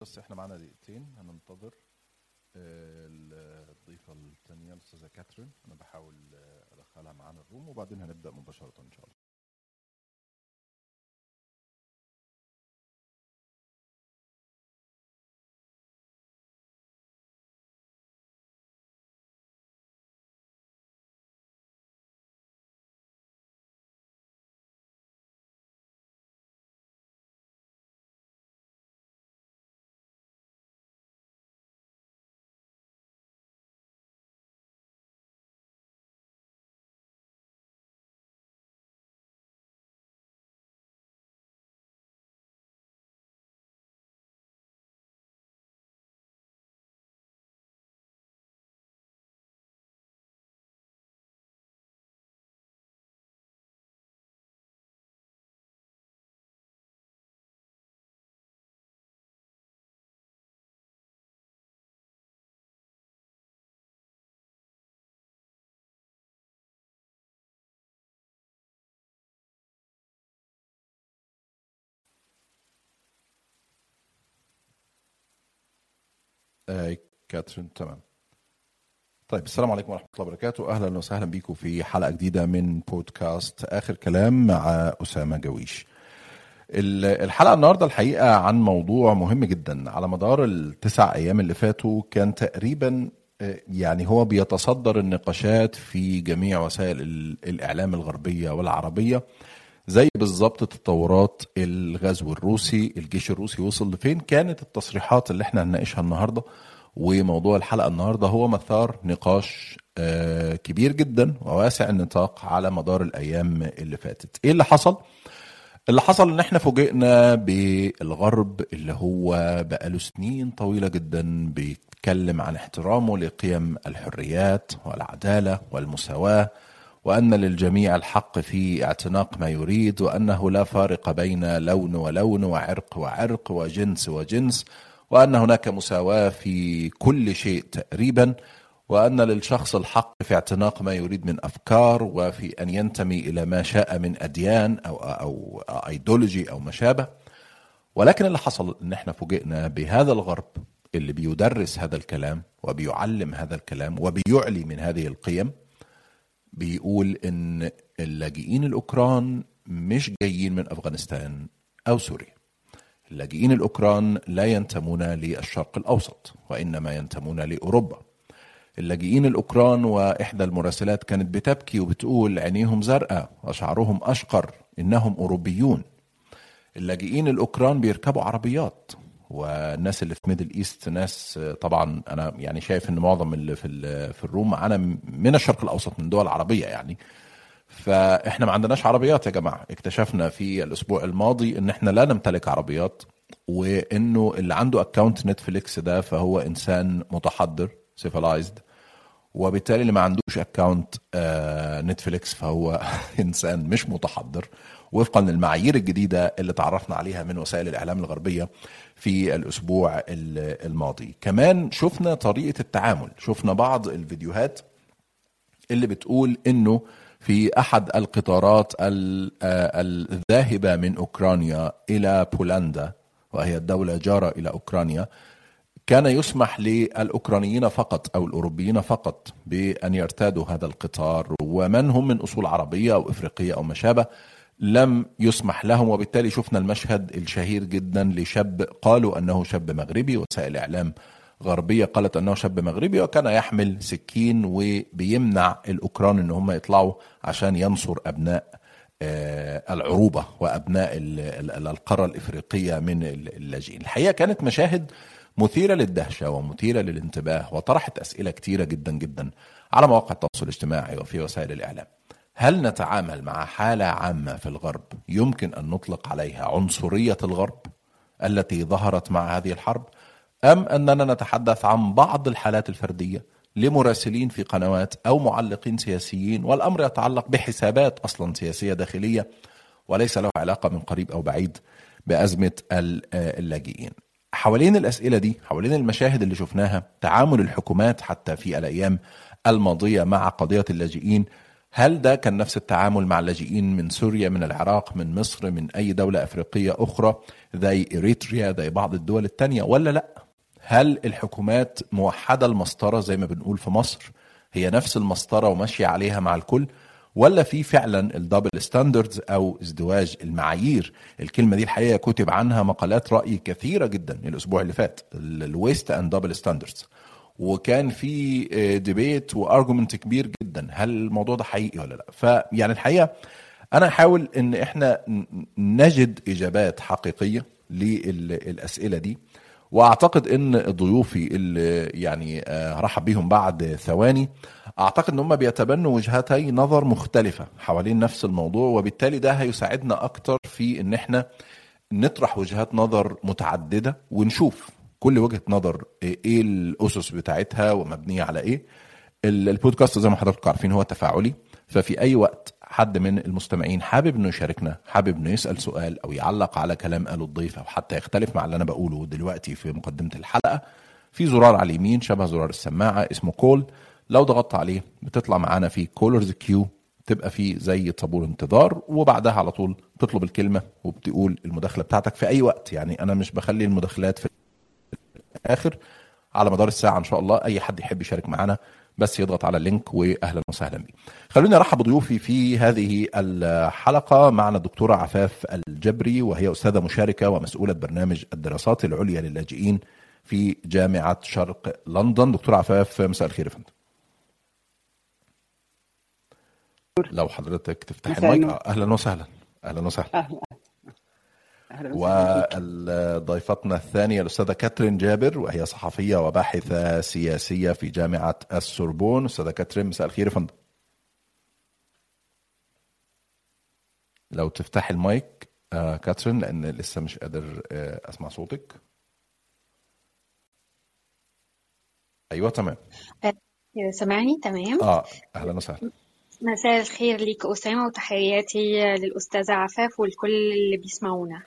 بس إحنا معانا دقيقتين هننتظر آه، الضيفة الثانية الأستاذة كاترين. أنا بحاول آه، أدخلها معانا الروم وبعدين هنبدأ مباشرة إن شاء الله. كاترين. تمام. طيب السلام عليكم ورحمة الله وبركاته. أهلا وسهلا بكم في حلقة جديدة من بودكاست آخر كلام مع أسامة جويش. ال- الحلقة النهاردة الحقيقة عن موضوع مهم جدا. على مدار التسع أيام اللي فاتوا كان تقريبا آه، يعني هو بيتصدر النقاشات في جميع وسائل ال- الإعلام الغربية والعربية. زي بالظبط تطورات الغزو الروسي الجيش الروسي وصل لفين؟ كانت التصريحات اللي إحنا هنناقشها النهارده وموضوع الحلقة النهارده هو مثار نقاش آه، كبير جدا وواسع النطاق على مدار الأيام اللي فاتت. إيه اللي حصل؟ اللي حصل إن إحنا فوجئنا بالغرب اللي هو بقاله سنين طويلة جدا بيتكلم عن احترامه لقيم الحريات والعدالة والمساواة وأن للجميع الحق في اعتناق ما يريد وأنه لا فارق بين لون ولون وعرق وعرق وجنس وجنس وأن هناك مساواة في كل شيء تقريبا وأن للشخص الحق في اعتناق ما يريد من أفكار وفي أن ينتمي إلى ما شاء من أديان أو أو ايديولوجي أو ما شابه ولكن اللي حصل إن إحنا فوجئنا بهذا الغرب اللي بيدرس هذا الكلام وبيعلم هذا الكلام وبيعلي من هذه القيم بيقول إن اللاجئين الأوكران مش جايين من أفغانستان أو سوريا. اللاجئين الأوكران لا ينتمون للشرق الأوسط وإنما ينتمون لأوروبا. اللاجئين الأوكران وإحدى المراسلات كانت بتبكي وبتقول عينيهم زرقاء وشعرهم أشقر إنهم أوروبيون. اللاجئين الأوكران بيركبوا عربيات. والناس اللي في Middle East ناس طبعا أنا يعني شايف إن معظم اللي في في ال room معانا من الشرق الأوسط من دول عربية يعني. فإحنا ما عندناش عربيات يا جماعة. اكتشفنا في الأسبوع الماضي إن إحنا لا نمتلك عربيات وإنه اللي عنده account Netflix ده فهو إنسان متحضر civilized وبالتالي اللي ما عندوش account Netflix فهو إنسان مش متحضر. وفقا للمعايير الجديدة اللي تعرفنا عليها من وسائل الإعلام الغربية في الأسبوع ال- الماضي. كمان شفنا طريقة التعامل. شفنا بعض الفيديوهات اللي بتقول إنه في أحد القطارات ال- آه الذاهبة من أوكرانيا إلى بولندا وهي الدولة جارة إلى أوكرانيا كان يسمح للأوكرانيين فقط أو الأوروبيين فقط بأن يرتادوا هذا القطار ومن هم من أصول عربية أو إفريقية أو ما شابه. لم يسمح لهم وبالتالي شفنا المشهد الشهير جدا لشاب قالوا أنه شاب مغربي وسائل إعلام غربية قالت أنه شاب مغربي وكان يحمل سكين وبيمنع الأوكران إن هم يطلعوا عشان ينصر أبناء آه، العروبة وأبناء ال- ال- القارة الإفريقية من ال- اللاجئين. الحقيقة كانت مشاهد مثيرة للدهشة ومثيرة للانتباه وطرحت أسئلة كتيرة جدا جدا على مواقع التواصل الاجتماعي وفي وسائل الإعلام. هل نتعامل مع حالة عامة في الغرب يمكن أن نطلق عليها عنصرية الغرب التي ظهرت مع هذه الحرب أم أننا نتحدث عن بعض الحالات الفردية لمراسلين في قنوات أو معلقين سياسيين والأمر يتعلق بحسابات أصلا سياسية داخلية وليس له علاقة من قريب أو بعيد آه اللاجئين. حوالين الأسئلة دي حوالين المشاهد اللي شفناها تعامل الحكومات حتى في الأيام الماضية مع قضية اللاجئين هل ده كان نفس التعامل مع اللاجئين من سوريا من العراق من مصر من أي دولة أفريقية أخرى زي إريتريا زي بعض الدول التانية ولا لأ؟ هل الحكومات موحدة المسطرة زي ما بنقول في مصر؟ هي نفس المسطرة وماشية عليها مع الكل؟ ولا في فعلا ال double standards أو ازدواج المعايير؟ الكلمة دي الحقيقة كتب عنها مقالات رأي كثيرة جدا الأسبوع اللي فات ال West and double standards وكان في debate و argument كبير جدا. هل الموضوع ده حقيقي ولا لأ؟ فيعني الحقيقة أنا أحاول إن إحنا نجد إجابات حقيقية للأسئلة دي. وأعتقد إن ضيوفي اللي يعني هرحب بيهم بعد ثواني أعتقد إن هم بيتبنوا وجهتي نظر مختلفة حوالين نفس الموضوع وبالتالي ده هيساعدنا أكتر في إن إحنا نطرح وجهات نظر متعددة ونشوف كل وجهة نظر إيه الأسس بتاعتها ومبنية على إيه. البودكاست زي ما حضراتكم عارفين هو تفاعلي ففي أي وقت حد من المستمعين حابب إنه يشاركنا حابب إنه يسأل سؤال أو يعلق على كلام قاله الضيف أو حتى يختلف مع اللي أنا بقوله دلوقتي في مقدمة الحلقة في زرار على اليمين شبه زرار السماعة اسمه call لو ضغطت عليه بتطلع معانا في callers queue تبقى في زي طابور انتظار وبعدها على طول تطلب الكلمة وبتقول المداخلة بتاعتك في أي وقت. يعني أنا مش بخلي المداخلات في الآخر على مدار الساعة إن شاء الله أي حد يحب يشارك معانا بس يضغط على اللينك واهلا وسهلا بيه. خلوني أرحب بضيوفي في هذه الحلقة. معنا الدكتورة عفاف الجبري وهي أستاذة مشاركة ومسؤولة برنامج الدراسات العليا للاجئين في جامعة شرق لندن. دكتورة عفاف مساء الخير يا فندم. لو حضرتك تفتح المايك. أهلا وسهلا. أهلا وسهلا. أهلا. وضيفتنا الثانية الأستاذة كاترين جابر وهي صحفية وباحثة سياسية في جامعة السوربون. أستاذة كاترين مساء الخير يا فندم. لو تفتح المايك آه كاترين لأن لسه مش قادر آه أسمع صوتك. أيوة تمام. سامعني؟ تمام. آه أهلا وسهلا. مساء الخير ليك أسامة وتحياتي للأستاذة عفاف والكل اللي بيسمعونا.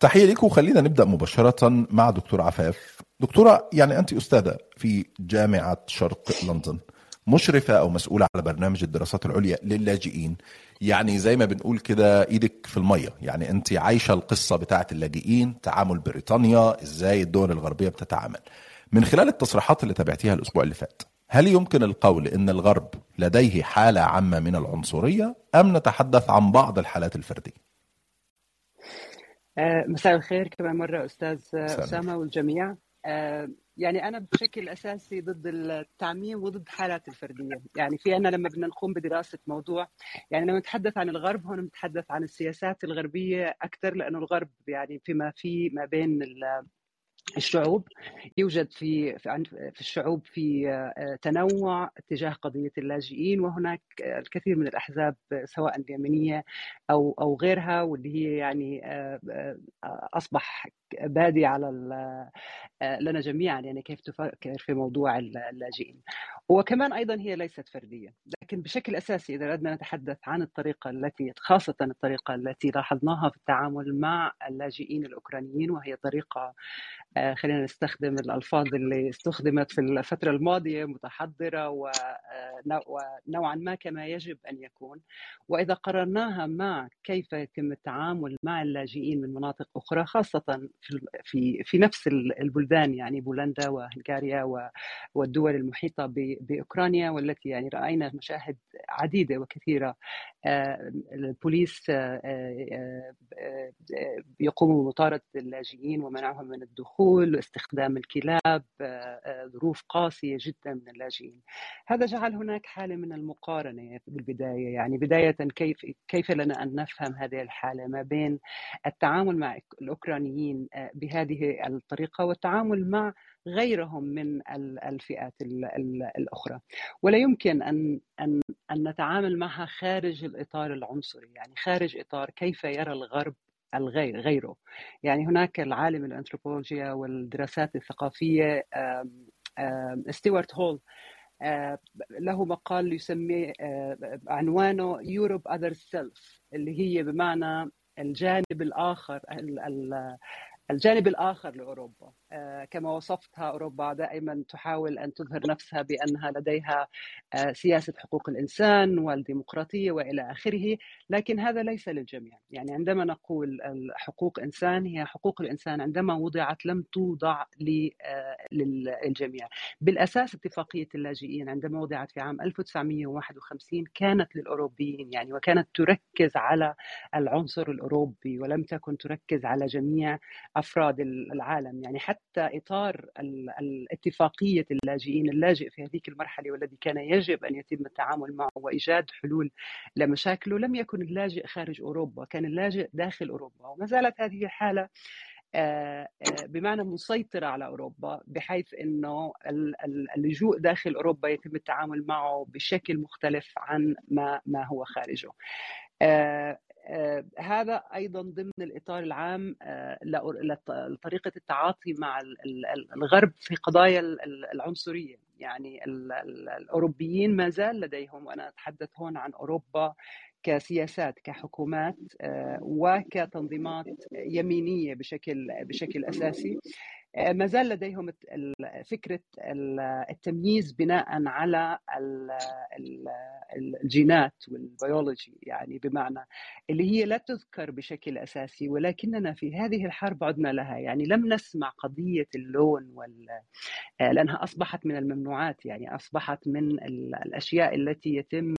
تحية ليك وخلينا نبدأ مباشرة مع دكتور عفاف. دكتورة يعني أنت أستاذة في جامعة شرق لندن مشرفة أو مسؤولة على برنامج الدراسات العليا للاجئين. يعني زي ما بنقول كده إيدك في المية. يعني أنت عايشة القصة بتاعة اللاجئين تعامل بريطانيا إزاي الدول الغربية بتتعامل. من خلال التصريحات اللي تابعتيها الأسبوع اللي فات هل يمكن القول إن الغرب لديه حالة عامة من العنصرية أم نتحدث عن بعض الحالات الفردية؟ مساء الخير كمان مره أستاذ أسامة والجميع. يعني أنا بشكل أساسي ضد التعميم وضد حالات الفردية. يعني في أنا لما بدنا نقوم بدراسة موضوع يعني لما نتحدث عن الغرب هون نتحدث عن السياسات الغربية أكثر لأنه الغرب يعني فيما في ما بين الشعوب يوجد في في الشعوب في تنوع تجاه قضية اللاجئين وهناك الكثير من الأحزاب سواء اليمينية أو أو غيرها واللي هي يعني أصبح بادي على لنا جميعا يعني كيف تفكر في موضوع اللاجئين. وكمان أيضا هي ليست فردية لكن بشكل أساسي إذا أردنا نتحدث عن الطريقة التي خاصة الطريقة التي لاحظناها في التعامل مع اللاجئين الأوكرانيين وهي طريقة خلينا نستخدم الألفاظ اللي استخدمت في الفترة الماضية متحضرة ونوعا ما كما يجب أن يكون. وإذا قارناها مع كيف يتم التعامل مع اللاجئين من مناطق أخرى خاصة في في في نفس البلدان يعني بولندا وهنغاريا والدول المحيطة بأوكرانيا والتي يعني رأينا مشاهد عديدة وكثيرة. البوليس يقوموا بمطاردة اللاجئين ومنعهم من الدخول واستخدام الكلاب ظروف قاسية جدا من اللاجئين. هذا جعل هناك حالة من المقارنة بالبداية. يعني بداية كيف كيف لنا أن نفهم هذه الحالة ما بين التعامل مع الأوكرانيين بهذه الطريقة والتعامل مع غيرهم من الفئات الأخرى. ولا يمكن ان ان أن نتعامل معها خارج الإطار العنصري يعني خارج إطار كيف يرى الغرب الغير غيره. يعني هناك العالم الانثروبولوجيا والدراسات الثقافية ستيوارت هول له مقال يسميه عنوانه Europe other self اللي هي بمعنى الجانب الآخر الجانب الآخر لأوروبا. آه، كما وصفتها أوروبا دائما تحاول أن تظهر نفسها بأنها لديها آه، سياسة حقوق الإنسان والديمقراطية وإلى آخره لكن هذا ليس للجميع. يعني عندما نقول حقوق إنسان هي حقوق الإنسان عندما وضعت لم توضع آه، للجميع. بالأساس اتفاقية اللاجئين عندما وضعت في عام 1951 كانت للأوروبيين يعني وكانت تركز على العنصر الأوروبي ولم تكن تركز على جميع أفراد العالم. يعني حتى إطار الاتفاقية اللاجئين اللاجئ في هذه المرحلة والذي كان يجب أن يتم التعامل معه وايجاد حلول لمشاكله. لم يكن اللاجئ خارج أوروبا كان اللاجئ داخل أوروبا. وما زالت هذه الحالة آه، آه، بمعنى مسيطرة على أوروبا بحيث أنه اللجوء داخل أوروبا يتم التعامل معه بشكل مختلف عن ما, ما هو خارجه. آه، هذا أيضا ضمن الإطار العام آه، لطريقة التعاطي مع الغرب في قضايا العنصرية. يعني الأوروبيين ما زال لديهم وأنا أتحدث هون عن أوروبا كسياسات كحكومات آه، وكتنظيمات يمينية بشكل بشكل أساسي. آه، ما زال لديهم فكرة التمييز بناء على الجينات والبيولوجي يعني بمعنى اللي هي لا تذكر بشكل أساسي ولكننا في هذه الحرب عدنا لها. يعني لم نسمع قضية اللون وال لأنها أصبحت من الممنوعات يعني أصبحت من الأشياء التي يتم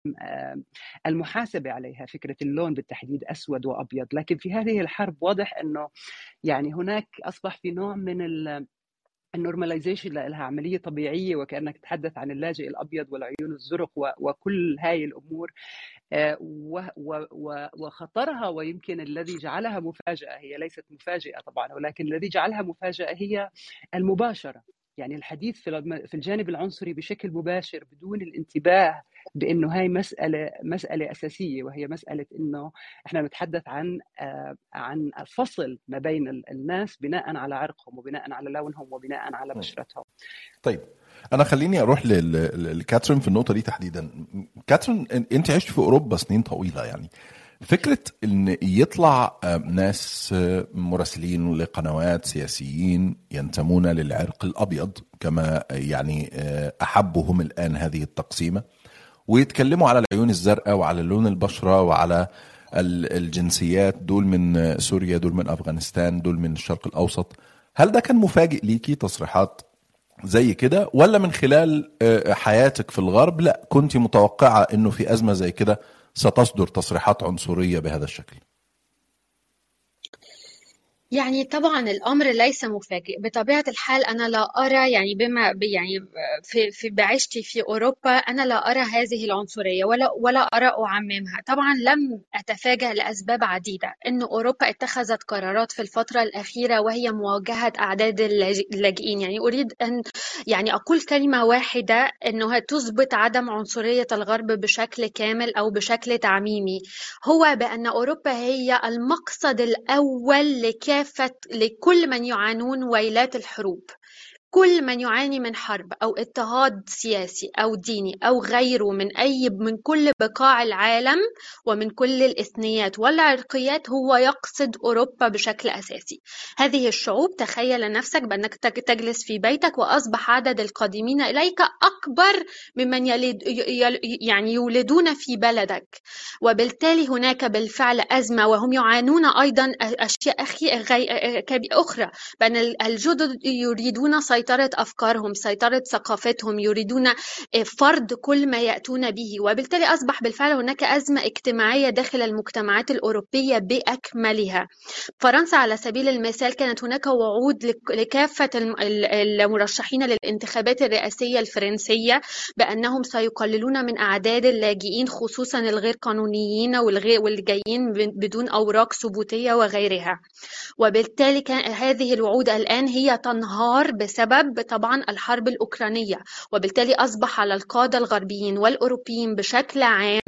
المحاسبة عليها فكرة اللون بالتحديد أسود وأبيض. لكن في هذه الحرب واضح إنه يعني هناك أصبح في نوع من النورماليزيشن لها عملية طبيعية وكأنك تتحدث عن اللاجئ الأبيض والعيون الزرق وكل هاي الأمور. آه، وخطرها ويمكن الذي جعلها مفاجأة هي ليست مفاجاه طبعا ولكن الذي جعلها مفاجأة هي المباشرة. يعني الحديث في الجانب العنصري بشكل مباشر بدون الانتباه بأنه هاي مسألة مسألة أساسية وهي مسألة إنه إحنا نتحدث عن آه، عن الفصل ما بين الناس بناء على عرقهم وبناء على لونهم وبناء على بشرتهم. طيب أنا خليني أروح لكاترين في النقطة دي تحديدا. كاترين أنت عشت في أوروبا سنين طويلة يعني. فكرة إن يطلع آه، ناس آه، مراسلين لقنوات سياسيين ينتمون للعرق الأبيض كما يعني أحبهم الآن هذه التقسيمة ويتكلموا على العيون الزرقاء وعلى لون البشرة وعلى الجنسيات دول من سوريا دول من أفغانستان دول من الشرق الأوسط. هل ده كان مفاجئ ليكي تصريحات زي كده؟ ولا من خلال آه، حياتك في الغرب؟ لا كنت متوقعة إنه في أزمة زي كده ستصدر تصريحات عنصرية بهذا الشكل. يعني طبعا الأمر ليس مفاجئ. بطبيعة الحال أنا لا أرى يعني بما يعني في في بعشتي في أوروبا أنا لا أرى هذه العنصرية ولا ولا أرى اعممها طبعا لم أتفاجأ لأسباب عديدة. إن أوروبا اتخذت قرارات في الفترة الأخيرة وهي مواجهة أعداد اللاجئين. يعني أريد أن يعني أقول كلمة واحدة إنها تثبت عدم عنصرية الغرب بشكل كامل أو بشكل تعميمي. هو بأن أوروبا هي المقصد الأول لكافة كافة لكل من يعانون ويلات الحروب. كل من يعاني من حرب أو اضطهاد سياسي أو ديني أو غيره من أي من كل بقاع العالم ومن كل الإثنيات والعرقيات هو يقصد أوروبا بشكل أساسي. هذه الشعوب تخيل نفسك بأنك تجلس في بيتك وأصبح عدد القادمين إليك أكبر ممن يلد يعني يولدون في بلدك. وبالتالي هناك بالفعل أزمة وهم يعانون أيضا أشياء أخرى. بأن الجدد يريدون سيطرة أفكارهم سيطرة ثقافتهم يريدون آه، فرض كل ما يأتون به. وبالتالي أصبح بالفعل هناك أزمة اجتماعية داخل المجتمعات الأوروبية بأكملها. فرنسا على سبيل المثال كانت هناك وعود لكافة المرشحين للانتخابات الرئاسية الفرنسية بأنهم سيقللون من أعداد اللاجئين خصوصا الغير قانونيين والجايين بدون أوراق ثبوتية وغيرها. وبالتالي كان هذه الوعود الآن هي تنهار بسبب بسبب طبعا الحرب الأوكرانية وبالتالي أصبح على القادة الغربيين والأوروبيين بشكل عام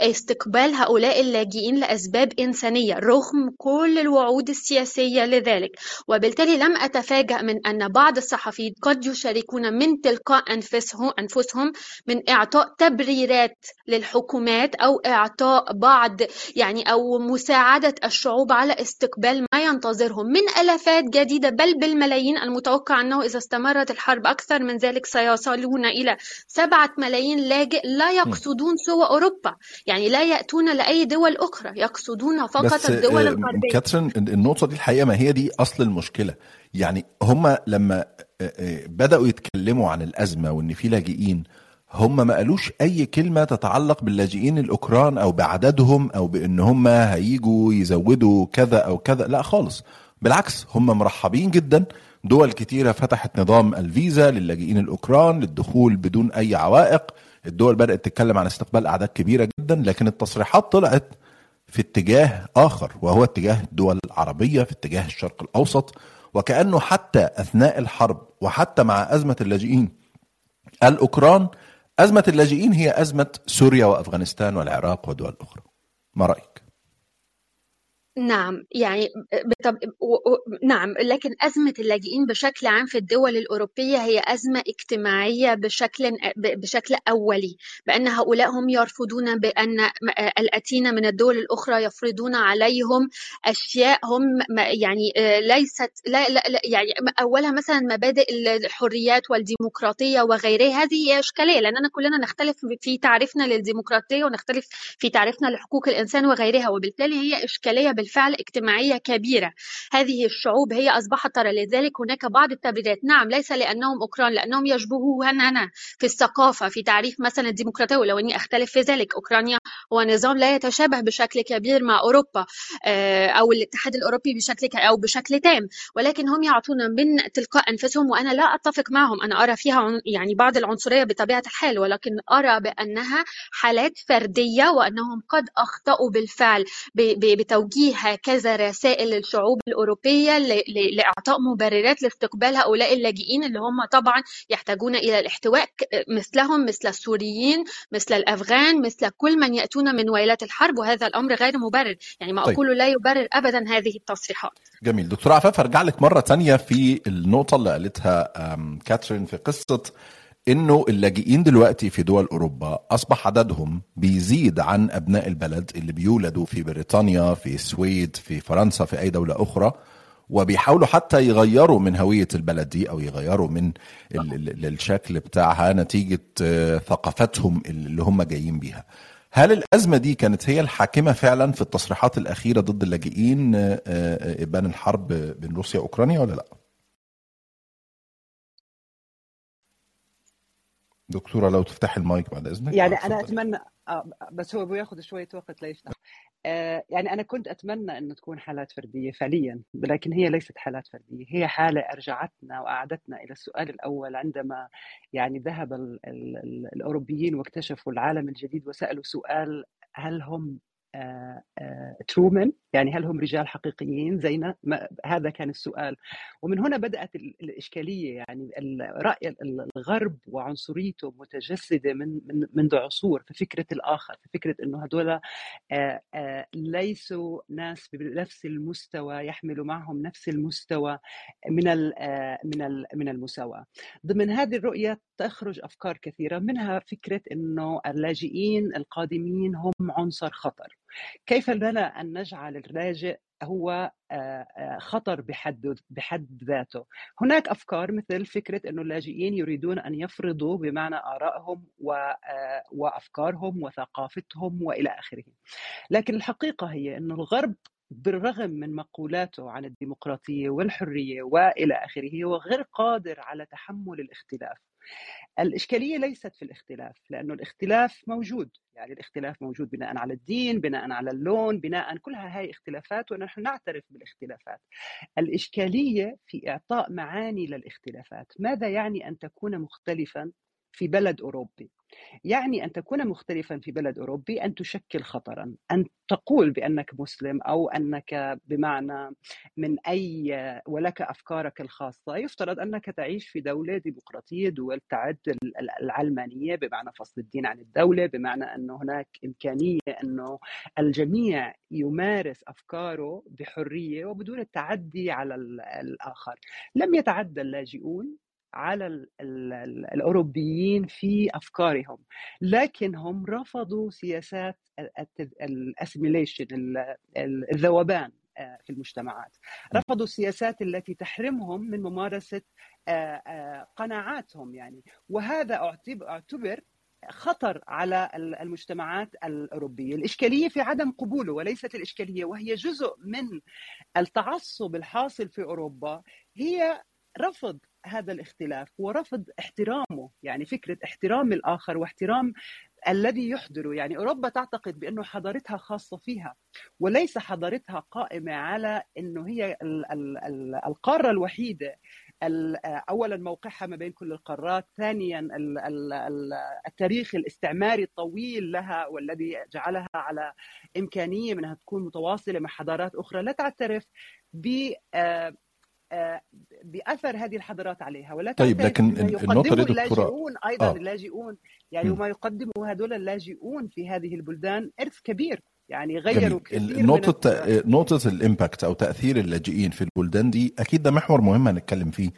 استقبال هؤلاء اللاجئين لأسباب إنسانية رغم كل الوعود السياسية لذلك. وبالتالي لم أتفاجأ من أن بعض الصحفيين قد يشاركون من تلقاء أنفسهم أنفسهم من إعطاء تبريرات للحكومات أو إعطاء بعض يعني أو مساعدة الشعوب على استقبال ما ينتظرهم من ألفات جديدة بل بالملايين المتوقع أنه إذا استمرت الحرب أكثر من ذلك سيصلون إلى سبعة ملايين لاجئ لا يقصدون سوى أوروبا. يعني لا يأتون لأي دول أخرى يقصدون فقط بس الدول آه، الغربية. كاترين النقطة دي الحقيقة ما هي دي أصل المشكلة. يعني هم لما آه، آه، بدأوا يتكلموا عن الأزمة وإن في لاجئين هم ما قالوش أي كلمة تتعلق باللاجئين الأوكران أو بعددهم أو بإن هم هيجوا يزودوا كذا أو كذا لا خالص. بالعكس هم مرحبين جدا دول كتيرة فتحت نظام الفيزا للاجئين الأوكران للدخول بدون أي عوائق. الدول بدأت تتكلم عن استقبال أعداد كبيرة جدا لكن التصريحات طلعت في اتجاه آخر وهو اتجاه الدول العربية في اتجاه الشرق الأوسط. وكأنه حتى أثناء الحرب وحتى مع أزمة اللاجئين الأوكران أزمة اللاجئين هي أزمة سوريا وأفغانستان والعراق ودول أخرى. ما رأيك؟ نعم يعني بطب... و... و... نعم لكن أزمة اللاجئين بشكل عام في الدول الأوروبية هي أزمة اجتماعية بشكل. بشكل أولي بأن هؤلاء هم يرفضون بأن الأتين من الدول الأخرى يفرضون عليهم أشياء هم يعني ليست لا, لا, لا يعني أولها مثلا مبادئ الحريات والديمقراطية وغيرها هذه هي إشكالية لأننا كلنا نختلف في تعريفنا للديمقراطية ونختلف في تعريفنا لحقوق الإنسان وغيرها وبالتالي هي إشكالية بالفعل اجتماعية كبيرة. هذه الشعوب هي أصبحت ترى لذلك هناك بعض التبريرات نعم ليس لأنهم أوكران لأنهم يشبهوننا في الثقافة في تعريف مثلا الديمقراطية ولو أني أختلف في ذلك. أوكرانيا هو نظام لا يتشابه بشكل كبير مع أوروبا أو الاتحاد الأوروبي بشكل أو بشكل تام. ولكن هم يعطون من تلقاء أنفسهم وأنا لا أتفق معهم. أنا أرى فيها يعني بعض العنصرية بطبيعة الحال ولكن أرى بأنها حالات فردية وأنهم قد أخطأوا بالفعل بتوجيه هكذا رسائل للشعوب الأوروبية لإعطاء مبررات لاستقبال هؤلاء اللاجئين اللي هم طبعا يحتاجون إلى الاحتواء مثلهم مثل السوريين مثل الأفغان مثل كل من يأتون من ويلات الحرب وهذا الأمر غير مبرر. يعني ما طيب. لا يبرر أبدا هذه التصريحات. جميل. دكتور عفاف أرجع لك مرة تانية في النقطة اللي قالتها كاترين في قصة إنه اللاجئين دلوقتي في دول أوروبا أصبح عددهم بيزيد عن أبناء البلد اللي بيولدوا في بريطانيا في السويد في فرنسا في أي دولة أخرى وبيحاولوا حتى يغيروا من هوية البلد دي أو يغيروا من الشكل بتاعها نتيجة ثقافتهم اللي هم جايين بيها. هل الأزمة دي كانت هي الحاكمة فعلا في التصريحات الأخيرة ضد اللاجئين إبان الحرب بين روسيا وأوكرانيا ولا لأ؟ دكتورة لو تفتحي المايك بعد إذنك. يعني أنا أتمنى بس هو بياخذ شوية وقت ليفتح يعني أنا كنت أتمنى إنه تكون حالات فردية فعليا لكن هي ليست حالات فردية. هي حالة أرجعتنا واعادتنا إلى السؤال الأول عندما يعني ذهب ال ال ال الأوروبيين واكتشفوا العالم الجديد وسألوا سؤال هل هم ترومان يعني هل هم رجال حقيقيين؟ زينا هذا كان السؤال. ومن هنا بدأت الإشكالية. يعني رأي الغرب وعنصريته متجسدة من منذ عصور في فكرة الآخر في فكرة أنه هدول ليسوا ناس بنفس المستوى يحملوا معهم نفس المستوى من من من المساواة. ضمن هذه الرؤية تخرج أفكار كثيرة منها فكرة أنه اللاجئين القادمين هم عنصر خطر. كيف لنا أن نجعل اللاجئ هو خطر بحد بحد ذاته؟ هناك أفكار مثل فكرة إنه اللاجئين يريدون أن يفرضوا بمعنى آرائهم وأفكارهم وثقافتهم وإلى آخره. لكن الحقيقة هي إنه الغرب بالرغم من مقولاته عن الديمقراطية والحرية وإلى آخره هو غير قادر على تحمل الاختلاف. الإشكالية ليست في الاختلاف لأنه الاختلاف موجود. يعني الاختلاف موجود بناء على الدين بناء على اللون بناء كلها هاي اختلافات ونحن نعترف بالاختلافات. الإشكالية في إعطاء معاني للاختلافات. ماذا يعني أن تكون مختلفا؟ في بلد أوروبي. يعني أن تكون مختلفا في بلد أوروبي أن تشكل خطرا أن تقول بأنك مسلم أو أنك بمعنى من أي ولك أفكارك الخاصة. يفترض أنك تعيش في دولة ديمقراطية دول تعد العلمانية بمعنى فصل الدين عن الدولة بمعنى أن هناك إمكانية أنه الجميع يمارس أفكاره بحرية وبدون التعدي على الآخر. لم يتعدى اللاجئون على الأوروبيين في أفكارهم لكن هم رفضوا سياسات الاسميليشن الذوبان آه، في المجتمعات. رفضوا السياسات التي تحرمهم من ممارسة آه، آه، قناعاتهم يعني. وهذا أعتبر خطر على المجتمعات الأوروبية، الإشكالية في عدم قبوله وليست الإشكالية وهي جزء من التعصب الحاصل في أوروبا هي رفض هذا الاختلاف ورفض احترامه يعني فكرة احترام الآخر واحترام الذي يحضره يعني أوروبا تعتقد بأنه حضارتها خاصة فيها وليس حضارتها قائمة على أنه هي القارة الوحيدة اولا موقعها ما بين كل القارات ثانيا التاريخ الاستعماري الطويل لها والذي جعلها على إمكانية من إنها تكون متواصلة مع حضارات أخرى. لا تعترف ب آه، بأثر هذه الحضارات عليها ولا طيب لكن النقطه دي اللاجئون أيضا آه. اللاجئون يعني وما يقدمه هذول اللاجئون في هذه البلدان إرث كبير يعني غيروا كثير نقطة نقطة الإمباكت أو تأثير اللاجئين في البلدان دي أكيد ده محور مهم هنتكلم فيه.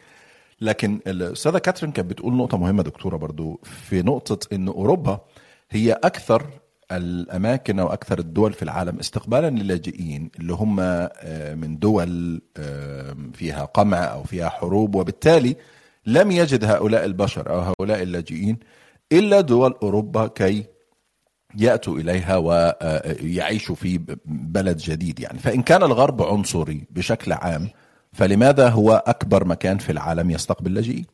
لكن الأستاذة كاترين كانت بتقول نقطة مهمة دكتورة برضو في نقطة إن أوروبا هي أكثر الأماكن أو أكثر الدول في العالم استقبالا للاجئين اللي هم آه، من دول فيها قمع أو فيها حروب وبالتالي لم يجد هؤلاء البشر أو هؤلاء اللاجئين إلا دول أوروبا كي يأتوا إليها ويعيشوا آه، في بلد جديد يعني فإن كان الغرب عنصري بشكل عام فلماذا هو أكبر مكان في العالم يستقبل لاجئين؟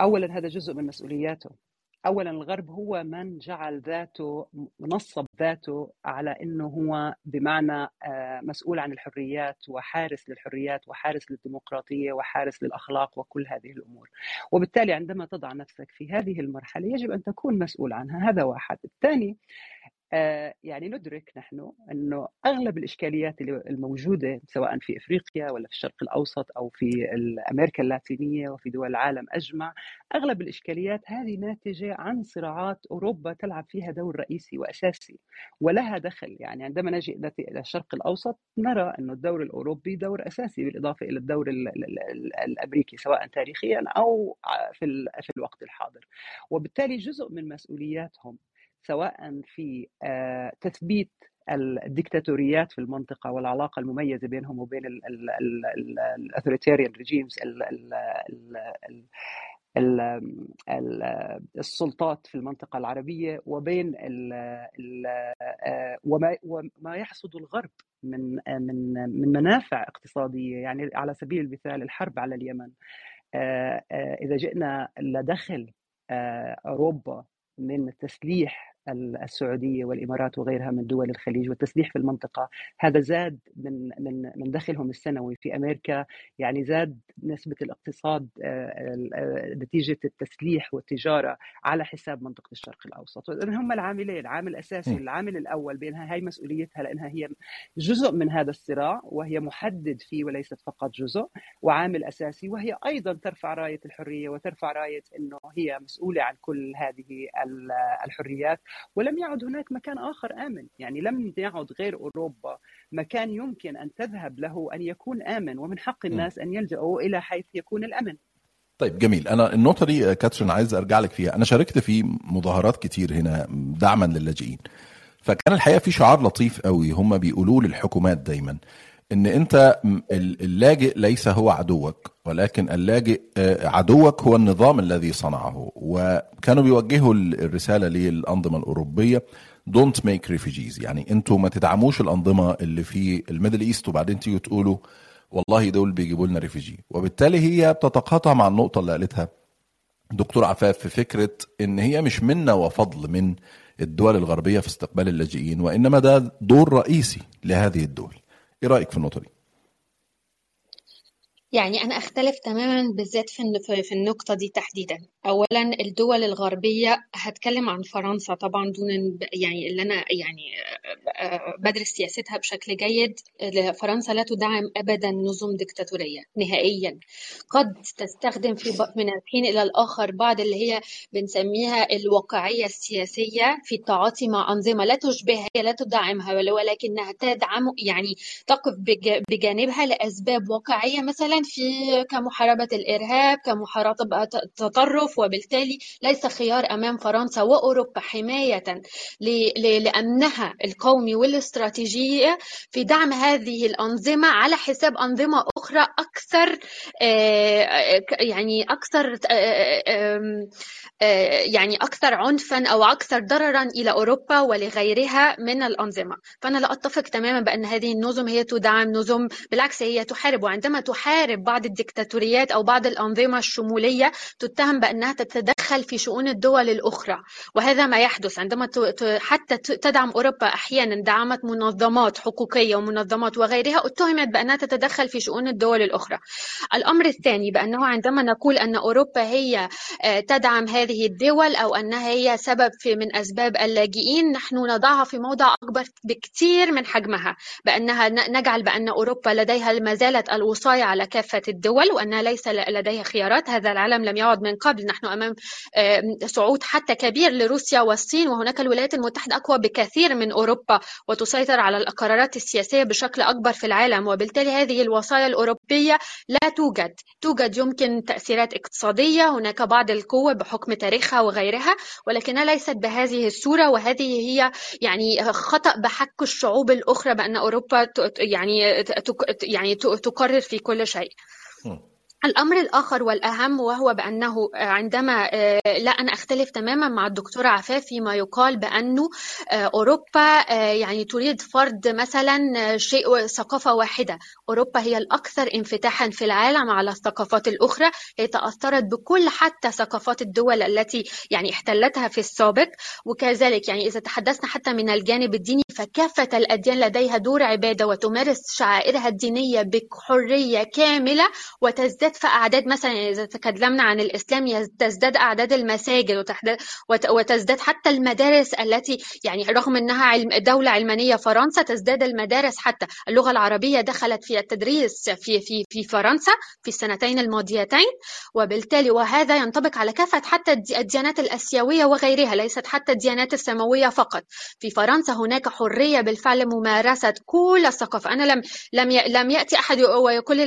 اولا هذا جزء من مسؤولياته اولا الغرب هو من جعل ذاته نصب ذاته على إنه هو بمعنى آه، مسؤول عن الحريات وحارس للحريات وحارس للديمقراطية وحارس للأخلاق وكل هذه الأمور. وبالتالي عندما تضع نفسك في هذه المرحلة يجب أن تكون مسؤول عنها. هذا واحد. الثاني يعني ندرك نحن إنه أغلب الإشكاليات الموجودة سواء في إفريقيا ولا في الشرق الأوسط أو في أمريكا اللاتينية وفي دول العالم أجمع أغلب الإشكاليات هذه ناتجة عن صراعات أوروبا تلعب فيها دور رئيسي وأساسي ولها دخل. يعني عندما نجي إلى الشرق الأوسط نرى إنه الدور الأوروبي دور أساسي بالإضافة إلى الدور الأمريكي سواء تاريخيا أو في في الوقت الحاضر. وبالتالي جزء من مسؤولياتهم سواء في آه، تثبيت الدكتاتوريات في المنطقة والعلاقة المميزة بينهم وبين ال authoritarian regimes السلطات في المنطقة العربية وبين آه، وما وما يحصد الغرب من من من منافع اقتصادية يعني على سبيل المثال الحرب على اليمن آه، إذا جئنا لدخل أوروبا من التسليح السعودية والإمارات وغيرها من دول الخليج والتسليح في المنطقة. هذا زاد من من من دخلهم السنوي في أمريكا. يعني زاد نسبة الاقتصاد آه، آه، نتيجة التسليح والتجارة على حساب منطقة الشرق الأوسط. هم العاملين عامل اساسي العامل الأول بأنها هي مسؤوليتها لأنها هي جزء من هذا الصراع وهي محدد فيه وليست فقط جزء وعامل أساسي وهي أيضا ترفع راية الحرية وترفع راية إنه هي مسؤولة عن كل هذه الحريات. ولم يعد هناك مكان آخر آمن. يعني لم يعد غير أوروبا مكان يمكن أن تذهب له أن يكون آمن ومن حق الناس أن يلجأوا إلى حيث يكون الأمن. طيب جميل. أنا النقطة دي كاترين عايز أرجع لك فيها. أنا شاركت في مظاهرات كتير هنا دعما للاجئين. فكان الحقيقة في شعار لطيف قوي هم بيقولوه للحكومات دايما. إن أنت اللاجئ ليس هو عدوك ولكن اللاجئ آه، عدوك هو النظام الذي صنعه. وكانوا بيوجهوا الرسالة للأنظمة الأوروبية don't make refugees يعني أنتوا ما تدعموش الأنظمة اللي في ال Middle East وبعدين تيجوا تقولوا والله دول بيجيبوا لنا refugee وبالتالي هي بتتقاطع مع النقطة اللي قالتها دكتور عفاف في فكرة إن هي مش منا وفضل من الدول الغربية في استقبال اللاجئين وإنما ده دور رئيسي لهذه الدول. إيه رأيك في النقطة دي؟ يعني أنا أختلف تماما بالذات في في النقطة دي تحديدا. أولا الدول الغربية هتكلم عن فرنسا طبعا دون يعني اللي أنا يعني بدرس سياستها بشكل جيد. فرنسا لا تدعم أبدا نظم ديكتاتورية نهائيا. قد تستخدم في من الحين إلى الآخر بعض اللي هي بنسميها الواقعية السياسية في التعاطي مع أنظمة لا تشبهها لا تدعمها ولكنها تدعم يعني تقف بجانبها لأسباب واقعية مثلا في كمحاربة الإرهاب كمحاربة التطرف وبالتالي ليس خيار أمام فرنسا وأوروبا حماية لأمنها القومي والاستراتيجية في دعم هذه الأنظمة على حساب أنظمة أخرى أكثر يعني أكثر يعني أكثر عنفا أو أكثر ضررا إلى أوروبا ولغيرها من الأنظمة. فأنا لا أتفق تماما بأن هذه النظم هي تدعم نظم بالعكس هي تحارب وعندما تحارب بعض الدكتاتوريات أو بعض الأنظمة الشمولية تتهم بأنها رڼا ته څه دنده لري؟ تتدخل في شؤون الدول الأخرى. وهذا ما يحدث عندما حتى تدعم أوروبا أحيانا دعمت منظمات حقوقية ومنظمات وغيرها اتهمت بأنها تتدخل في شؤون الدول الأخرى. الأمر الثاني بأنه عندما نقول أن أوروبا هي تدعم هذه الدول أو أنها هي سبب في من أسباب اللاجئين نحن نضعها في موضع أكبر بكثير من حجمها. بأنها نجعل بأن أوروبا لديها ما زالت الوصاية على كافة الدول وأنها ليس لديها خيارات. هذا العالم لم يعد من قبل. نحن أمام صعود حتى كبير لروسيا والصين وهناك الولايات المتحدة أقوى بكثير من أوروبا وتسيطر على القرارات السياسية بشكل أكبر في العالم وبالتالي هذه الوصايا الأوروبية لا توجد. توجد يمكن تأثيرات اقتصادية هناك بعض القوة بحكم تاريخها وغيرها ولكنها ليست بهذه الصورة وهذه هي يعني خطأ بحق الشعوب الأخرى بأن أوروبا يعني يعني تقرر في كل شيء. الأمر الآخر والأهم وهو بأنه عندما لا أنا أختلف تماما مع الدكتورة عفاف فيما يقال بأنه أوروبا يعني تريد فرض مثلا شيء ثقافة واحدة. أوروبا هي الأكثر انفتاحا في العالم على الثقافات الأخرى. هي تأثرت بكل حتى ثقافات الدول التي يعني احتلتها في السابق. وكذلك يعني إذا تحدثنا حتى من الجانب الديني فكافة الأديان لديها دور عبادة وتمارس شعائرها الدينية بحرية كاملة وتزداد في أعداد مثلا إذا تكلمنا عن الإسلام تزداد أعداد المساجد وتزداد حتى المدارس التي يعني رغم أنها علم دولة علمانية فرنسا تزداد المدارس حتى. اللغة العربية دخلت في التدريس في في في فرنسا في السنتين الماضيتين وبالتالي وهذا ينطبق على كافة حتى الديانات الآسيوية وغيرها ليست حتى الديانات السماوية فقط. في فرنسا هناك حرية بالفعل ممارسة كل الثقافة. أنا لم لم لم يأتي أحد ويقول لي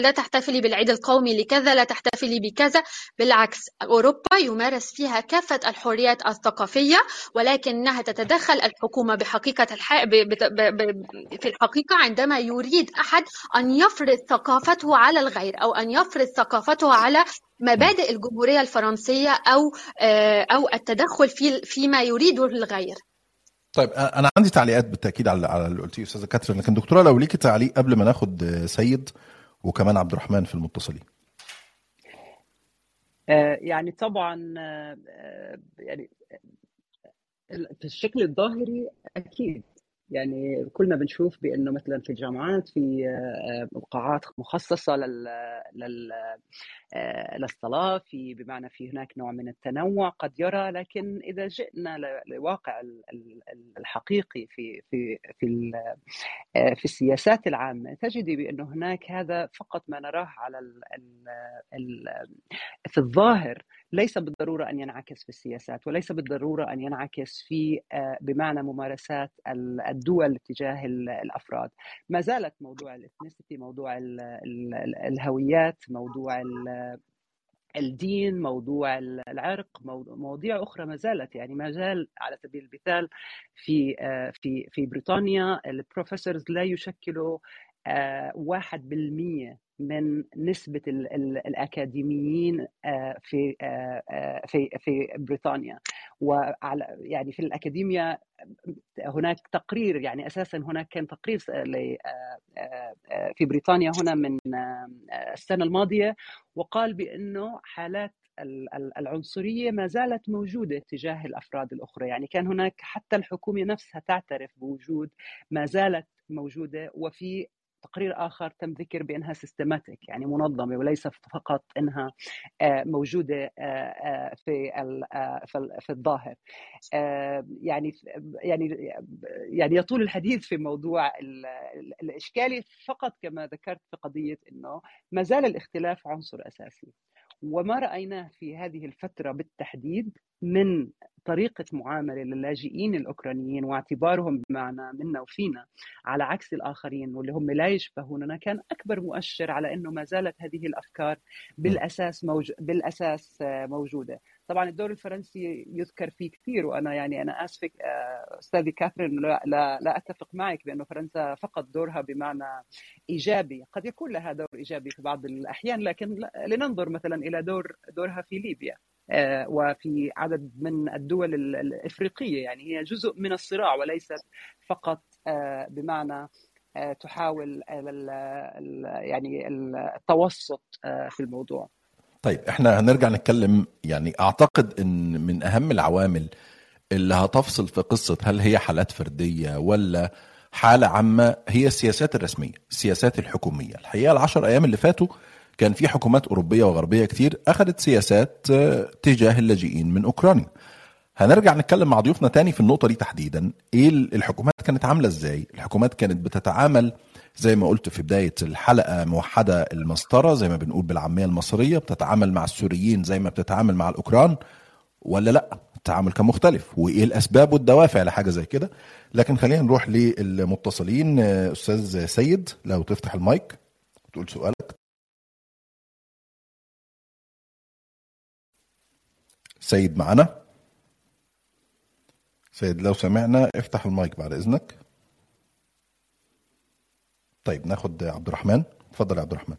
لا تحتفلي بالعيد القومي لكذا لا تحتفلي بكذا. بالعكس أوروبا يمارس فيها كافة الحريات الثقافية ولكنها تتدخل الحكومة بحقيقة الح... ب... ب... ب... في الحقيقة عندما يريد أحد أن يفرض ثقافته على الغير أو أن يفرض ثقافته على مبادئ الجمهورية الفرنسية أو أو التدخل في فيما يريده الغير. طيب أنا عندي تعليقات بالتأكيد على على اللي قلتيه أستاذة كاترين لكن دكتورة لو ليكي تعليق قبل ما ناخد سيد وكمان عبد الرحمن في المتصلين. يعني طبعا يعني في الشكل الظاهري أكيد. يعني كلنا بنشوف بأنه مثلا في الجامعات في قاعات مخصصة لل لل للصلاة في بمعنى في هناك نوع من التنوع قد يرى لكن إذا جئنا لواقع الحقيقي في في في في السياسات العامة تجدي بأنه هناك هذا فقط ما نراه على ال في الظاهر ليس بالضرورة أن ينعكس في السياسات وليس بالضرورة أن ينعكس في بمعنى ممارسات الدول تجاه الأفراد. ما زالت موضوع الإثنيسيتي موضوع الهويات موضوع الدين موضوع العرق مواضيع أخرى ما زالت. يعني ما زال على سبيل المثال في في في بريطانيا البروفيسورز لا يشكلوا واحد بالمية من نسبة ال ال الأكاديميين في في في بريطانيا. وعلى يعني في الأكاديميا هناك تقرير يعني أساسا هناك كان تقرير في بريطانيا هنا من السنة الماضية وقال بأنه حالات العنصرية ما زالت موجودة تجاه الأفراد الأخرى، يعني كان هناك حتى الحكومة نفسها تعترف بوجود ما زالت موجودة وفي تقرير آخر تم ذكر بأنها سيستماتيك يعني منظمة وليس فقط إنها موجودة في في الظاهر. يعني يعني يعني يطول الحديث في موضوع الإشكالي فقط كما ذكرت في قضية إنه ما زال الاختلاف عنصر أساسي. وما رايناه في هذه الفترة بالتحديد من طريقة معاملة للاجئين الأوكرانيين واعتبارهم بمعنى منا وفينا على عكس الآخرين واللي هم لا يشبهوننا كان أكبر مؤشر على أنه ما زالت هذه الأفكار بالأساس موج... بالأساس موجودة. طبعا الدور الفرنسي يذكر فيه كثير وأنا يعني أنا آسفة أستاذي كاثرين لا, لا, لا أتفق معك بأنه فرنسا فقط دورها بمعنى إيجابي. قد يكون لها دور إيجابي في بعض الأحيان لكن لننظر مثلا إلى دور دورها في ليبيا وفي عدد من الدول الإفريقية. يعني هي جزء من الصراع وليست فقط بمعنى تحاول يعني التوسط في الموضوع. طيب إحنا هنرجع نتكلم يعني أعتقد إن من أهم العوامل اللي هتفصل في قصة هل هي حالات فردية ولا حالة عامة هي السياسات الرسمية السياسات الحكومية. الحقيقة العشر أيام اللي فاتوا كان في حكومات أوروبية وغربية كتير أخذت سياسات تجاه اللاجئين من أوكرانيا. هنرجع نتكلم مع ضيوفنا تاني في النقطة دي تحديدا. إيه الحكومات كانت عاملة إزاي؟ الحكومات كانت بتتعامل زي ما قلت في بداية الحلقة موحدة المسطرة زي ما بنقول بالعامية المصرية بتتعامل مع السوريين زي ما بتتعامل مع الأوكران ولا لأ؟ التعامل كان مختلف. وإيه الأسباب والدوافع لحاجة زي كده؟ لكن خلينا نروح للمتصلين أستاذ سيد لو تفتح المايك وتقول سؤالك. سيد معنا؟ سيد لو سمعنا افتح المايك بعد إذنك. طيب ناخد عبد الرحمن. اتفضل يا عبد الرحمن.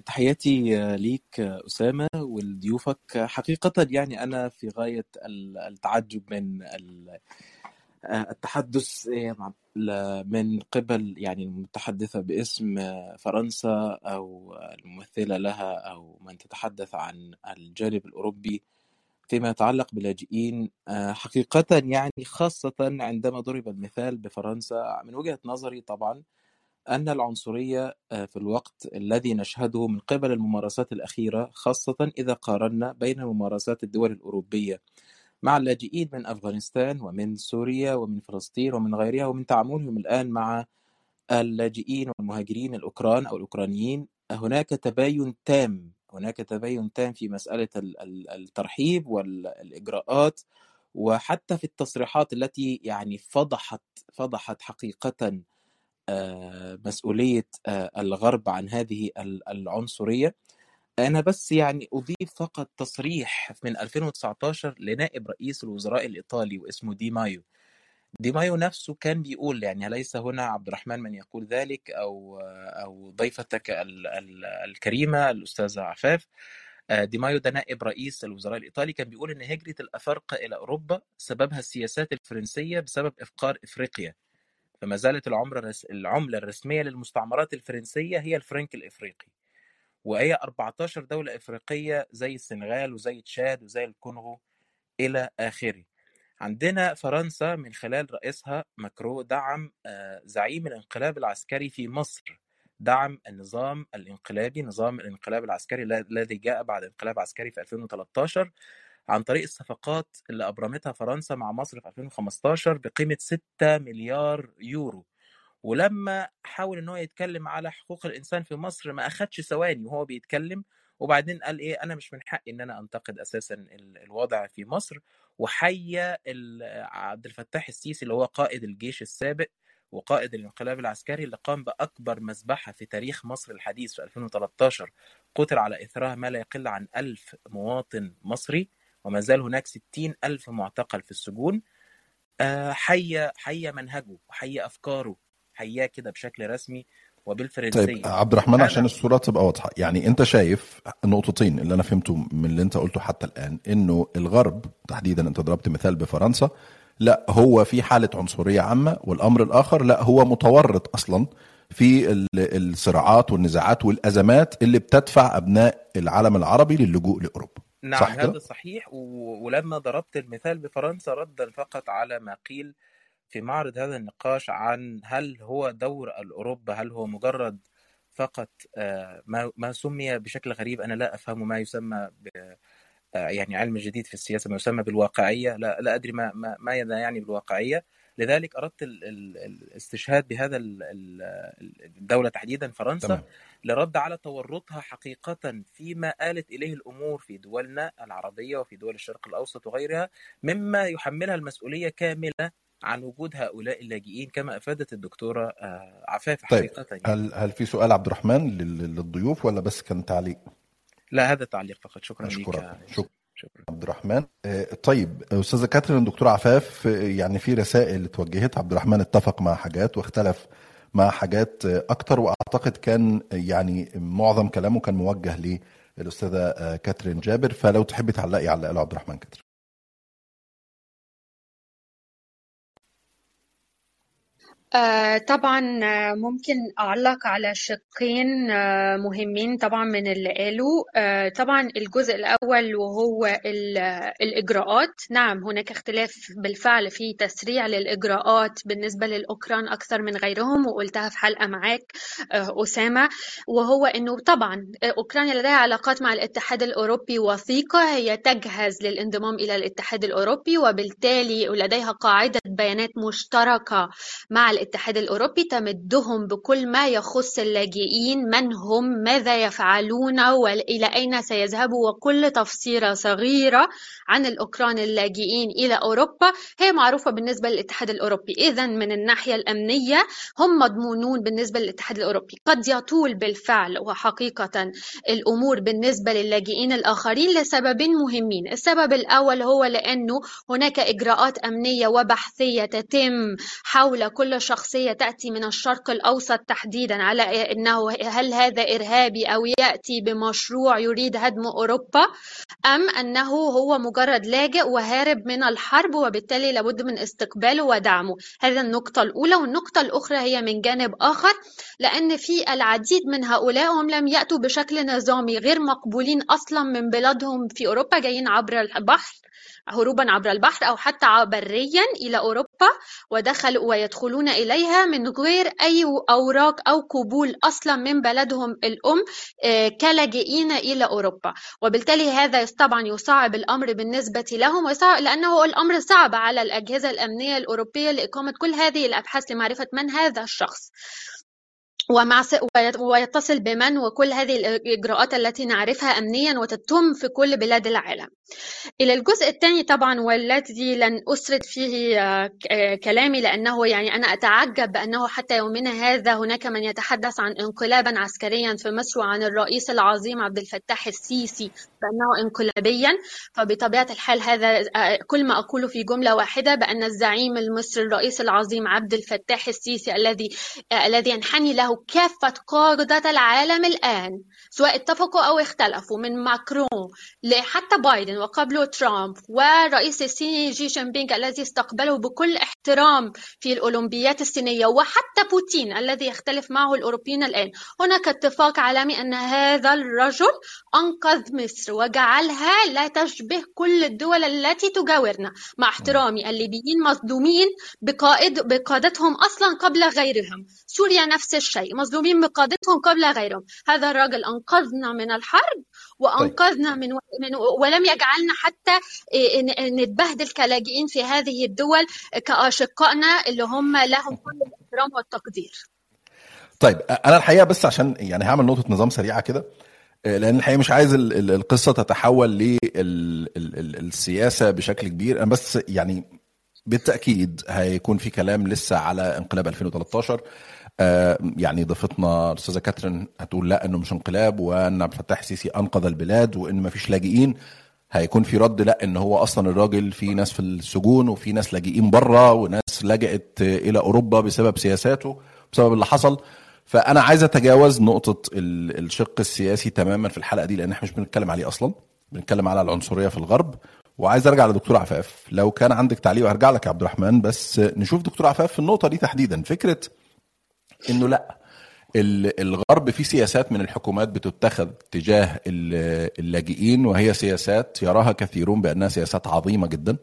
تحياتي ليك أسامة ولضيوفك. حقيقة يعني أنا في غاية التعجب من التحدث من قبل يعني المتحدثة باسم فرنسا أو الممثلة لها أو من تتحدث عن الجانب الأوروبي. فيما يتعلق باللاجئين حقيقة يعني خاصة عندما ضرب المثال بفرنسا من وجهة نظري طبعا أن العنصرية في الوقت الذي نشهده من قبل الممارسات الأخيرة خاصة إذا قارنا بين ممارسات الدول الأوروبية مع اللاجئين من أفغانستان ومن سوريا ومن فلسطين ومن غيرها ومن تعاملهم الآن مع اللاجئين والمهاجرين الأوكران أو الأوكرانيين هناك تباين تام هناك تباين تام في مسألة الترحيب والإجراءات وحتى في التصريحات التي يعني فضحت فضحت حقيقة مسؤولية الغرب عن هذه العنصرية. أنا بس يعني أضيف فقط تصريح من 2019 لنائب رئيس الوزراء الإيطالي واسمه دي مايو. دي مايو نفسه كان بيقول يعني ليس هنا عبد الرحمن من يقول ذلك أو أو ضيفتك الكريمة الأستاذة عفاف؟ دي مايو ده نائب رئيس الوزراء الإيطالي كان بيقول إن هجرة الأفارقة إلى أوروبا سببها السياسات الفرنسية بسبب إفقار إفريقيا. فما زالت العملة الرسمية للمستعمرات الفرنسية هي الفرنك الإفريقي. وهي 14 دولة إفريقية زي السنغال وزي تشاد وزي الكونغو إلى آخره. عندنا فرنسا من خلال رئيسها ماكرو دعم زعيم الانقلاب العسكري في مصر. دعم النظام الانقلابي نظام الانقلاب العسكري الذي جاء بعد انقلاب عسكري في 2013 عن طريق الصفقات اللي أبرمتها فرنسا مع مصر في 2015 بقيمة 6 مليار يورو. ولما حاول إن هو يتكلم على حقوق الإنسان في مصر ما أخدش ثواني وهو بيتكلم وبعدين قال إيه أنا مش من حقي إن أنا أنتقد أساسا الوضع في مصر. وحيا عبد الفتاح السيسي اللي هو قائد الجيش السابق وقائد الانقلاب العسكري اللي قام بأكبر مذبحة في تاريخ مصر الحديث في 2013 قتل على إثرها ما لا يقل عن ألف مواطن مصري وما زال هناك 60 ألف معتقل في السجون. حيا حيا منهجه وحيا أفكاره حياه كده بشكل رسمي. وبالفرنسية. طيب عبد الرحمن عشان الصورة تبقى واضحة. يعني أنت شايف النقطتين اللي أنا فهمته من اللي أنت قلته حتى الآن إنه الغرب تحديدا أنت ضربت مثال بفرنسا لا هو في حالة عنصرية عامة والأمر الآخر لا هو متورط أصلا في الصراعات والنزاعات والأزمات اللي بتدفع أبناء العالم العربي للجوء لأوروبا. نعم صح هذا صحيح. ولما ضربت المثال بفرنسا ردا فقط على ما قيل في معرض هذا النقاش عن هل هو دور الأوروبا هل هو مجرد فقط آه، ما سمي بشكل غريب أنا لا أفهم ما يسمى آه، يعني علم جديد في السياسة ما يسمى بالواقعية لا, لا أدري ما, ما, ما يعني بالواقعية لذلك أردت الاستشهاد بهذا الدولة تحديدا فرنسا تمام. لرد على تورطها حقيقة فيما آلت إليه الأمور في دولنا العربية وفي دول الشرق الأوسط وغيرها مما يحملها المسؤولية كاملة عن وجود هؤلاء اللاجئين كما أفادت الدكتورة آه، عفاف طيب. حقيقة يعني. هل هل في سؤال عبد الرحمن للضيوف ولا بس كان تعليق؟ لا هذا تعليق فقط. شكرا لك شكرا. شكرا. عبد الرحمن آه، طيب أستاذة كاترين دكتورة عفاف يعني في رسائل اتوجهت عبد الرحمن اتفق مع حاجات واختلف مع حاجات أكتر وأعتقد كان يعني معظم كلامه كان موجه للأستاذة آه، كاترين جابر. فلو تحبي تعلقي على عبد الرحمن كاترين. آه طبعا آه، ممكن أعلق على شقين آه مهمين طبعا من اللي قالوا. طبعا الجزء الأول وهو الإجراءات. نعم هناك اختلاف بالفعل في تسريع للإجراءات بالنسبة للأوكران أكثر من غيرهم وقلتها في حلقة معاك أسامة. وهو أنه طبعا أوكرانيا لديها علاقات مع الاتحاد الأوروبي وثيقة. هي تجهز للانضمام إلى الاتحاد الأوروبي وبالتالي لديها قاعدة بيانات مشتركة مع الاتحاد الأوروبي تمدهم بكل ما يخص اللاجئين من هم ماذا يفعلون وإلى أين سيذهبوا وكل تفصيلة صغيرة عن الأوكران اللاجئين إلى أوروبا هي معروفة بالنسبة للاتحاد الأوروبي. إذا من الناحية الأمنية هم مضمونون بالنسبة للاتحاد الأوروبي. قد يطول بالفعل وحقيقة الأمور بالنسبة للاجئين الآخرين لسببين مهمين. السبب الأول هو لأنه هناك إجراءات أمنية وبحثية تتم حول كل شخصية تأتي من الشرق الأوسط تحديدا على أنه هل هذا إرهابي أو يأتي بمشروع يريد هدم أوروبا أم أنه هو مجرد لاجئ وهارب من الحرب وبالتالي لابد من استقباله ودعمه. هذا النقطة الأولى والنقطة الأخرى هي من جانب آخر لأن في العديد من هؤلاء هم لم يأتوا بشكل نظامي غير مقبولين أصلا من بلادهم في أوروبا جايين عبر البحر. هروبا عبر البحر أو حتى بريا إلى أوروبا ودخلوا ويدخلون إليها من غير أي أوراق أو قبول أصلا من بلدهم الأم آه، كلاجئين إلى أوروبا. وبالتالي هذا طبعا يصعب الأمر بالنسبة لهم لأنه الأمر صعب على الأجهزة الأمنية الأوروبية لإقامة كل هذه الأبحاث لمعرفة من هذا الشخص. ومع ويتصل بمن وكل هذه الإجراءات التي نعرفها أمنيا وتتم في كل بلاد العالم. إلى الجزء الثاني طبعا والذي لن أسرد فيه آه، آه، كلامي لأنه يعني أنا أتعجب بأنه حتى يومنا هذا هناك من يتحدث عن انقلابا عسكريا في مصر وعن الرئيس العظيم عبد الفتاح السيسي بأنه انقلابيا. فبطبيعة الحال هذا آه، كل ما أقوله في جملة واحدة بأن الزعيم المصري الرئيس العظيم عبد الفتاح السيسي الذي الذي ينحني له كافة قادة العالم الآن. سواء اتفقوا أو اختلفوا من ماكرون لحتى بايدن وقبله ترامب ورئيس الصيني جي جين بينغ الذي استقبله بكل احترام في الأولمبيات الصينية وحتى بوتين الذي يختلف معه الأوروبيين الآن. هناك اتفاق عالمي أن هذا الرجل أنقذ مصر وجعلها لا تشبه كل الدول التي تجاورنا. مع احترامي الليبيين مصدومين بقائد بقادتهم أصلا قبل غيرهم. سوريا نفس الشيء مظلومين بقادتهم قبل غيرهم. هذا الرجل أنقذنا من الحرب وأنقذنا من, من ولم يجعلنا حتى نتبهدل كلاجئين في هذه الدول كأشقائنا اللي هم لهم كل الإحترام والتقدير. طيب أنا الحقيقة بس عشان يعني هعمل نقطة نظام سريعة كده لأن الحقيقة مش عايز القصة تتحول للسياسه بشكل كبير. أنا بس يعني بالتأكيد هيكون في كلام لسه على انقلاب 2013 آه، يعني ضيفتنا الأستاذة كاترين هتقول لا إنه مش انقلاب وأن عبد الفتاح السيسي أنقذ البلاد وإن ما فيش لاجئين. هيكون في رد لا إن هو أصلا الراجل في ناس في السجون وفي ناس لاجئين بره وناس لجأت إلى أوروبا بسبب سياساته بسبب اللي حصل. فأنا عايز أتجاوز نقطة الشق السياسي تماما في الحلقة دي لأن إحنا مش بنتكلم عليه أصلا. بنتكلم على العنصرية في الغرب. وعايز ارجع لدكتور عفاف. لو كان عندك تعليق وهرجع لك يا عبد الرحمن بس نشوف دكتور عفاف في النقطة دي تحديدا. فكرة إنه لأ الغرب في سياسات من الحكومات بتتخذ تجاه اللاجئين وهي سياسات يراها كثيرون بأنها سياسات عظيمة جدا.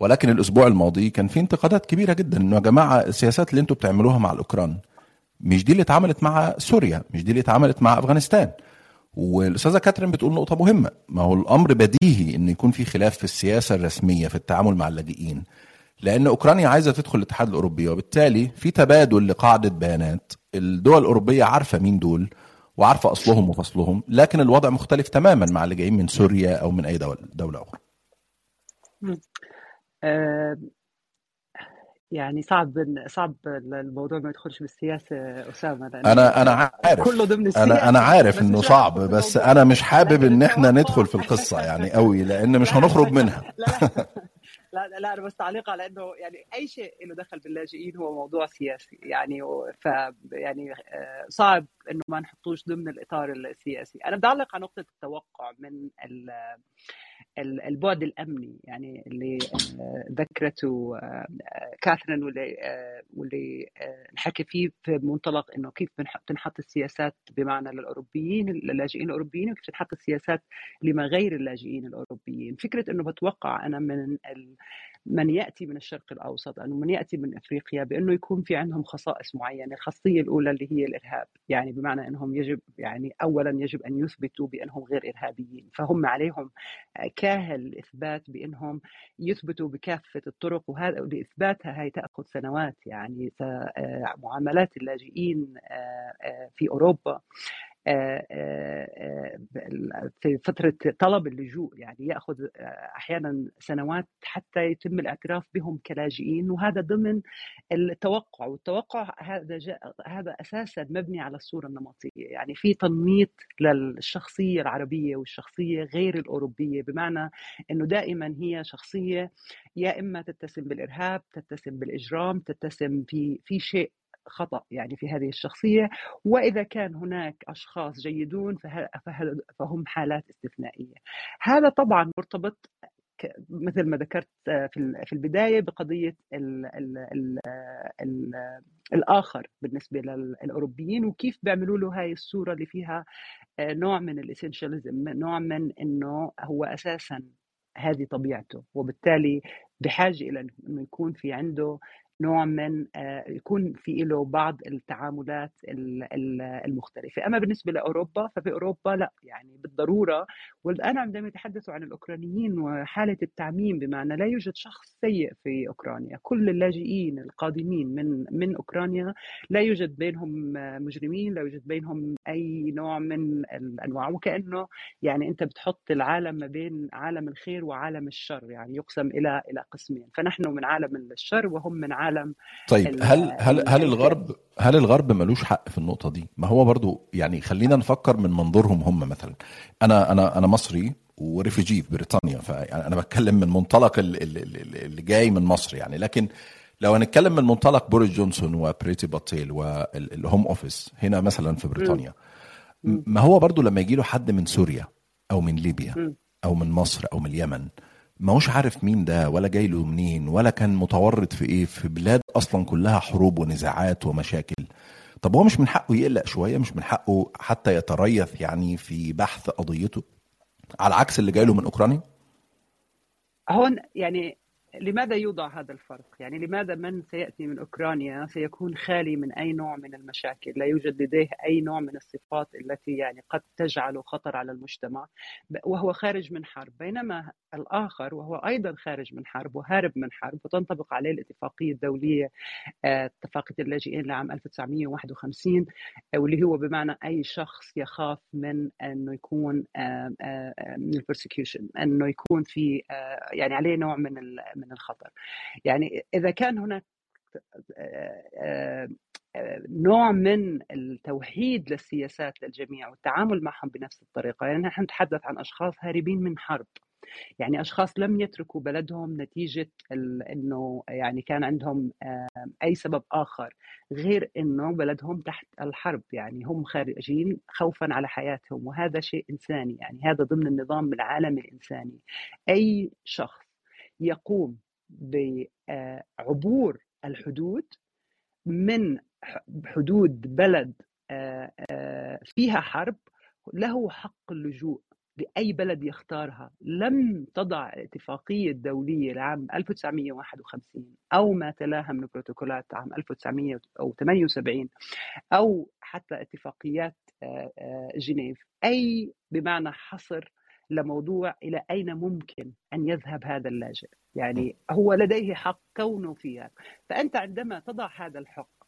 ولكن الأسبوع الماضي كان في انتقادات كبيرة جدا. إنه يا جماعة السياسات اللي أنتم بتعملوها مع الأوكران مش دي اللي اتعملت مع سوريا مش دي اللي اتعملت مع أفغانستان. والأستاذة كاترين بتقول نقطة مهمة. ما هو الأمر بديهي إن يكون في خلاف في السياسة الرسمية في التعامل مع اللاجئين لأن أوكرانيا عايزة تدخل الاتحاد الأوروبي وبالتالي في تبادل لقاعدة بيانات. الدول الأوروبية عارفة مين دول وعارفة أصلهم وفصلهم لكن الوضع مختلف تماما مع اللي جايين من سوريا أو من أي دوله دولة أخرى. يعني صعب صعب الموضوع ما يدخلش بالسياسة أسامة أنا أنا عارف. كله ضمن السياسة أنا أنا عارف إنه صعب بس أنا مش حابب إن إحنا ندخل في القصة يعني قوي لأن مش هنخرج منها. لا لا لا, لا أنا بس تعليق على إنه يعني أي شيء له دخل باللاجئين هو موضوع سياسي يعني ف يعني آه، صعب إنه ما نحطوش ضمن الإطار السياسي. أنا بدي اعلق على نقطة التوقع من البعد الأمني يعني اللي آه، ذكرته آه، كاثرين واللي واللي نحكي فيه في منطلق إنه كيف بتنحط السياسات بمعنى للأوروبيين للاجئين الأوروبيين وكيف تنحط السياسات لما غير اللاجئين الأوروبيين. فكرة إنه بتوقع أنا من من يأتي من الشرق الأوسط أو من يأتي من أفريقيا بأنه يكون في عندهم خصائص معينة، الخاصية الأولى اللي هي الإرهاب، يعني بمعنى أنهم يجب يعني اولا يجب أن يثبتوا بأنهم غير إرهابيين، فهم عليهم كاهل إثبات بأنهم يثبتوا بكافة الطرق وهذا لاثباتها هي تأخذ سنوات يعني معاملات اللاجئين آه، آه، في أوروبا. آه، آه، آه، في فترة طلب اللجوء يعني يأخذ أحيانا سنوات حتى يتم الاعتراف بهم كلاجئين وهذا ضمن التوقع والتوقع هذا جاء هذا أساسا مبني على الصورة النمطية يعني في تنميط للشخصية العربية والشخصية غير الأوروبية بمعنى أنه دائما هي شخصية يا إما تتسم بالإرهاب تتسم بالإجرام تتسم في في شيء خطأ يعني في هذه الشخصية وإذا كان هناك أشخاص جيدون فهم حالات استثنائية. هذا طبعا مرتبط مثل ما ذكرت في البداية بقضية ال ال ال ال الآخر بالنسبة للاوروبيين وكيف بيعملوا له هاي الصورة اللي فيها نوع من الاسنشاليزم نوع من إنه هو أساسا هذه طبيعته. وبالتالي بحاجة إلى إنه يكون في عنده نوع من آه، يكون في له بعض التعاملات المختلفة. أما بالنسبة لأوروبا ففي أوروبا لا يعني بالضرورة. والآن عندما يتحدثوا عن الأوكرانيين وحالة التعميم بمعنى لا يوجد شخص سيء في أوكرانيا. كل اللاجئين القادمين من من أوكرانيا لا يوجد بينهم مجرمين لا يوجد بينهم أي نوع من الأنواع. وكأنه يعني أنت بتحط العالم ما بين عالم الخير وعالم الشر يعني يقسم إلى إلى قسمين. فنحن من عالم الشر وهم من عالم العالم. طيب هل هل هل الغرب هل الغرب ملوش حق في النقطة دي؟ ما هو برضو يعني خلينا نفكر من منظورهم هم مثلا. أنا أنا أنا مصري وريفيجي في بريطانيا فيعني أنا بتكلم من منطلق اللي جاي من مصر يعني. لكن لو هنتكلم من منطلق بوريس جونسون وبريتي باتيل وال Home Office هنا مثلا في بريطانيا ما هو برضو لما يجي له حد من سوريا أو من ليبيا أو من مصر أو من اليمن ما هوش عارف مين ده ولا جاي له منين ولا كان متورط في إيه في بلاد أصلا كلها حروب ونزاعات ومشاكل. طب هو مش من حقه يقلق شوية مش من حقه حتى يتريث يعني في بحث قضيته؟ على عكس اللي جاي له من أوكرانيا؟ هون يعني لماذا يوضع هذا الفرق؟ يعني لماذا من سيأتي من أوكرانيا سيكون خالي من أي نوع من المشاكل لا يوجد لديه أي نوع من الصفات التي يعني قد تجعله خطر على المجتمع وهو خارج من حرب بينما الآخر وهو أيضا خارج من حرب وهارب من حرب وتنطبق عليه الاتفاقية الدولية آه، اتفاقية اللاجئين لعام 1951 واللي هو بمعنى أي شخص يخاف من أنه يكون آه، آه، من ال persecution أنه يكون في يعني عليه نوع من من الخطر. يعني إذا كان هناك نوع من التوحيد للسياسات للجميع والتعامل معهم بنفس الطريقة يعني نحن نتحدث عن أشخاص هاربين من حرب. يعني أشخاص لم يتركوا بلدهم نتيجة إنه يعني كان عندهم أي سبب آخر غير إنه بلدهم تحت الحرب. يعني هم خارجين خوفا على حياتهم وهذا شيء إنساني. يعني هذا ضمن النظام العالمي الإنساني. أي شخص يقوم بعبور الحدود من حدود بلد آه، آه، فيها حرب له حق اللجوء لأي بلد يختارها. لم تضع الاتفاقية الدولية لعام 1951 أو ما تلاها من بروتوكولات عام 1978 أو حتى اتفاقيات آه، آه، جنيف. أي بمعنى حصر لموضوع إلى أين ممكن أن يذهب هذا اللاجئ. يعني هو لديه حق كونه فيها فأنت عندما تضع هذا الحق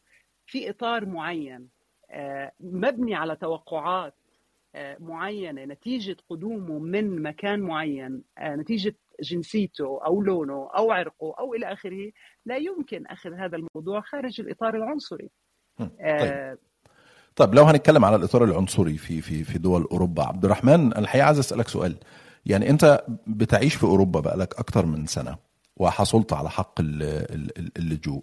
في إطار معين آه، مبني على توقعات معينة نتيجة قدومه من مكان معين نتيجة جنسيته أو لونه أو عرقه أو إلى آخره لا يمكن أخذ هذا الموضوع خارج الإطار العنصري. طيب. طيب لو هنتكلم على الإطار العنصري في في في دول أوروبا عبد الرحمن الحقيقة عايز أسألك سؤال. يعني أنت بتعيش في أوروبا بقالك أكتر من سنة وحصلت على حق اللجوء.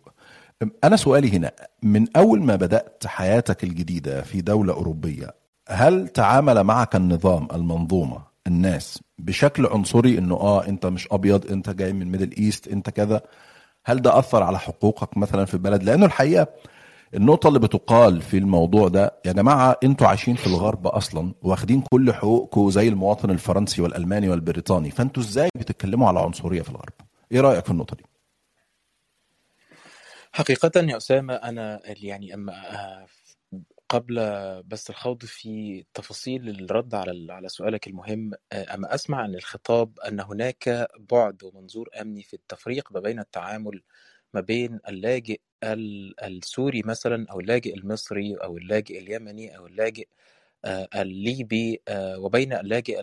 أنا سؤالي هنا من أول ما بدأت حياتك الجديدة في دولة أوروبية هل تعامل معك النظام المنظومة الناس بشكل عنصري إنه آه أنت مش أبيض أنت جاي من Middle East أنت كذا هل ده أثر على حقوقك مثلا في البلد؟ لأنه الحقيقة النقطة اللي بتقال في الموضوع ده يا جماعة أنتوا عايشين في الغرب أصلا واخدين كل حقوقكم زي المواطن الفرنسي والألماني والبريطاني فانتوا إزاي بتتكلموا على عنصرية في الغرب؟ إيه رأيك في النقطة دي؟ حقيقة يا أسامة أنا يعني أما قبل بس الخوض في تفاصيل الرد على على سؤالك المهم أما أسمع عن الخطاب أن هناك بعد ومنظور أمني في التفريق ما بين التعامل ما بين اللاجئ السوري مثلا أو اللاجئ المصري أو اللاجئ اليمني أو اللاجئ آه، الليبي آه، وبين اللاجئ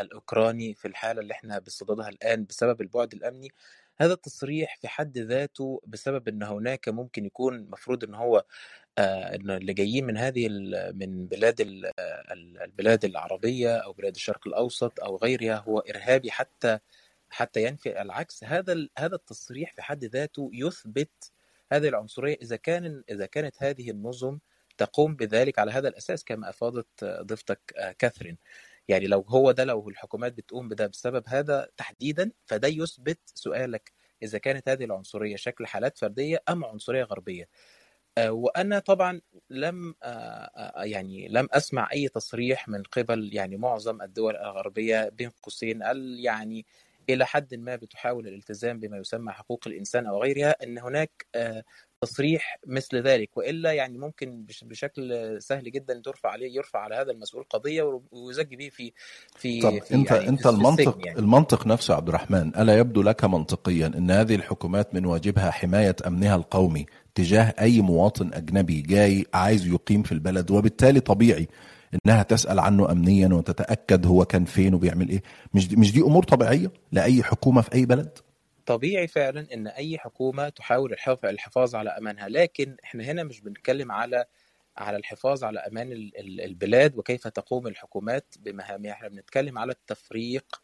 الأوكراني في الحالة اللي إحنا بصددها الآن بسبب البعد الأمني. هذا التصريح في حد ذاته بسبب إن هناك ممكن يكون مفروض إن هو آه، إن اللي جايين من هذه من بلاد البلاد العربية أو بلاد الشرق الأوسط أو غيرها هو إرهابي حتى حتى ينفي العكس هذا هذا التصريح في حد ذاته يثبت هذه العنصرية إذا كان إذا كانت هذه النظم تقوم بذلك على هذا الأساس كما أفاضت ضيفتك آه، كاثرين. يعني لو هو ده لو الحكومات بتقوم بده بسبب هذا تحديدا فده يثبت سؤالك إذا كانت هذه العنصرية شكل حالات فردية أم عنصرية غربية. آه، وأنا طبعا لم آه، يعني لم أسمع أي تصريح من قبل يعني معظم الدول الغربية بين قوسين يعني إلى حد ما بتحاول الالتزام بما يسمى حقوق الإنسان أو غيرها إن هناك آه، تصريح مثل ذلك وإلا يعني ممكن بشكل سهل جدا ترفع عليه يرفع على هذا المسؤول قضية ويزج به في في طب في أنت يعني أنت في المنطق يعني. المنطق نفسه عبد الرحمن ألا يبدو لك منطقيا إن هذه الحكومات من واجبها حماية أمنها القومي تجاه أي مواطن أجنبي جاي عايز يقيم في البلد وبالتالي طبيعي إنها تسأل عنه امنيا وتتأكد هو كان فين وبيعمل إيه. مش دي مش دي أمور طبيعية لأي حكومة في أي بلد؟ طبيعي فعلا إن أي حكومة تحاول الحفاظ على أمانها لكن إحنا هنا مش بنتكلم على على الحفاظ على أمان البلاد وكيف تقوم الحكومات بمهامها. إحنا بنتكلم على التفريق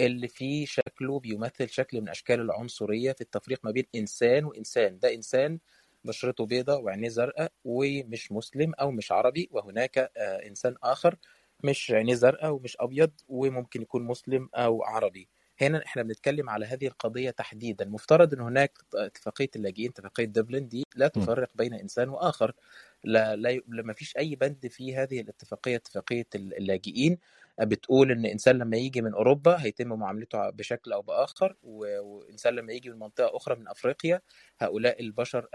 اللي فيه شكله بيمثل شكل من أشكال العنصرية في التفريق ما بين إنسان وإنسان. ده إنسان بشرته بيضاء وعينيه زرقاء ومش مسلم أو مش عربي وهناك آه، إنسان آخر مش عينيه زرقاء ومش أبيض وممكن يكون مسلم أو عربي. هنا إحنا بنتكلم على هذه القضية تحديدا. مفترض إن هناك اتفاقية اللاجئين اتفاقية دبلن دي لا تفرق بين إنسان وآخر. لا لا ما فيش أي بند في هذه الاتفاقية اتفاقية اللاجئين. بتقول إن إنسان لما يجي من أوروبا هيتم معاملته بشكل أو بآخر وإنسان لما يجي من منطقة أخرى من أفريقيا هؤلاء البشر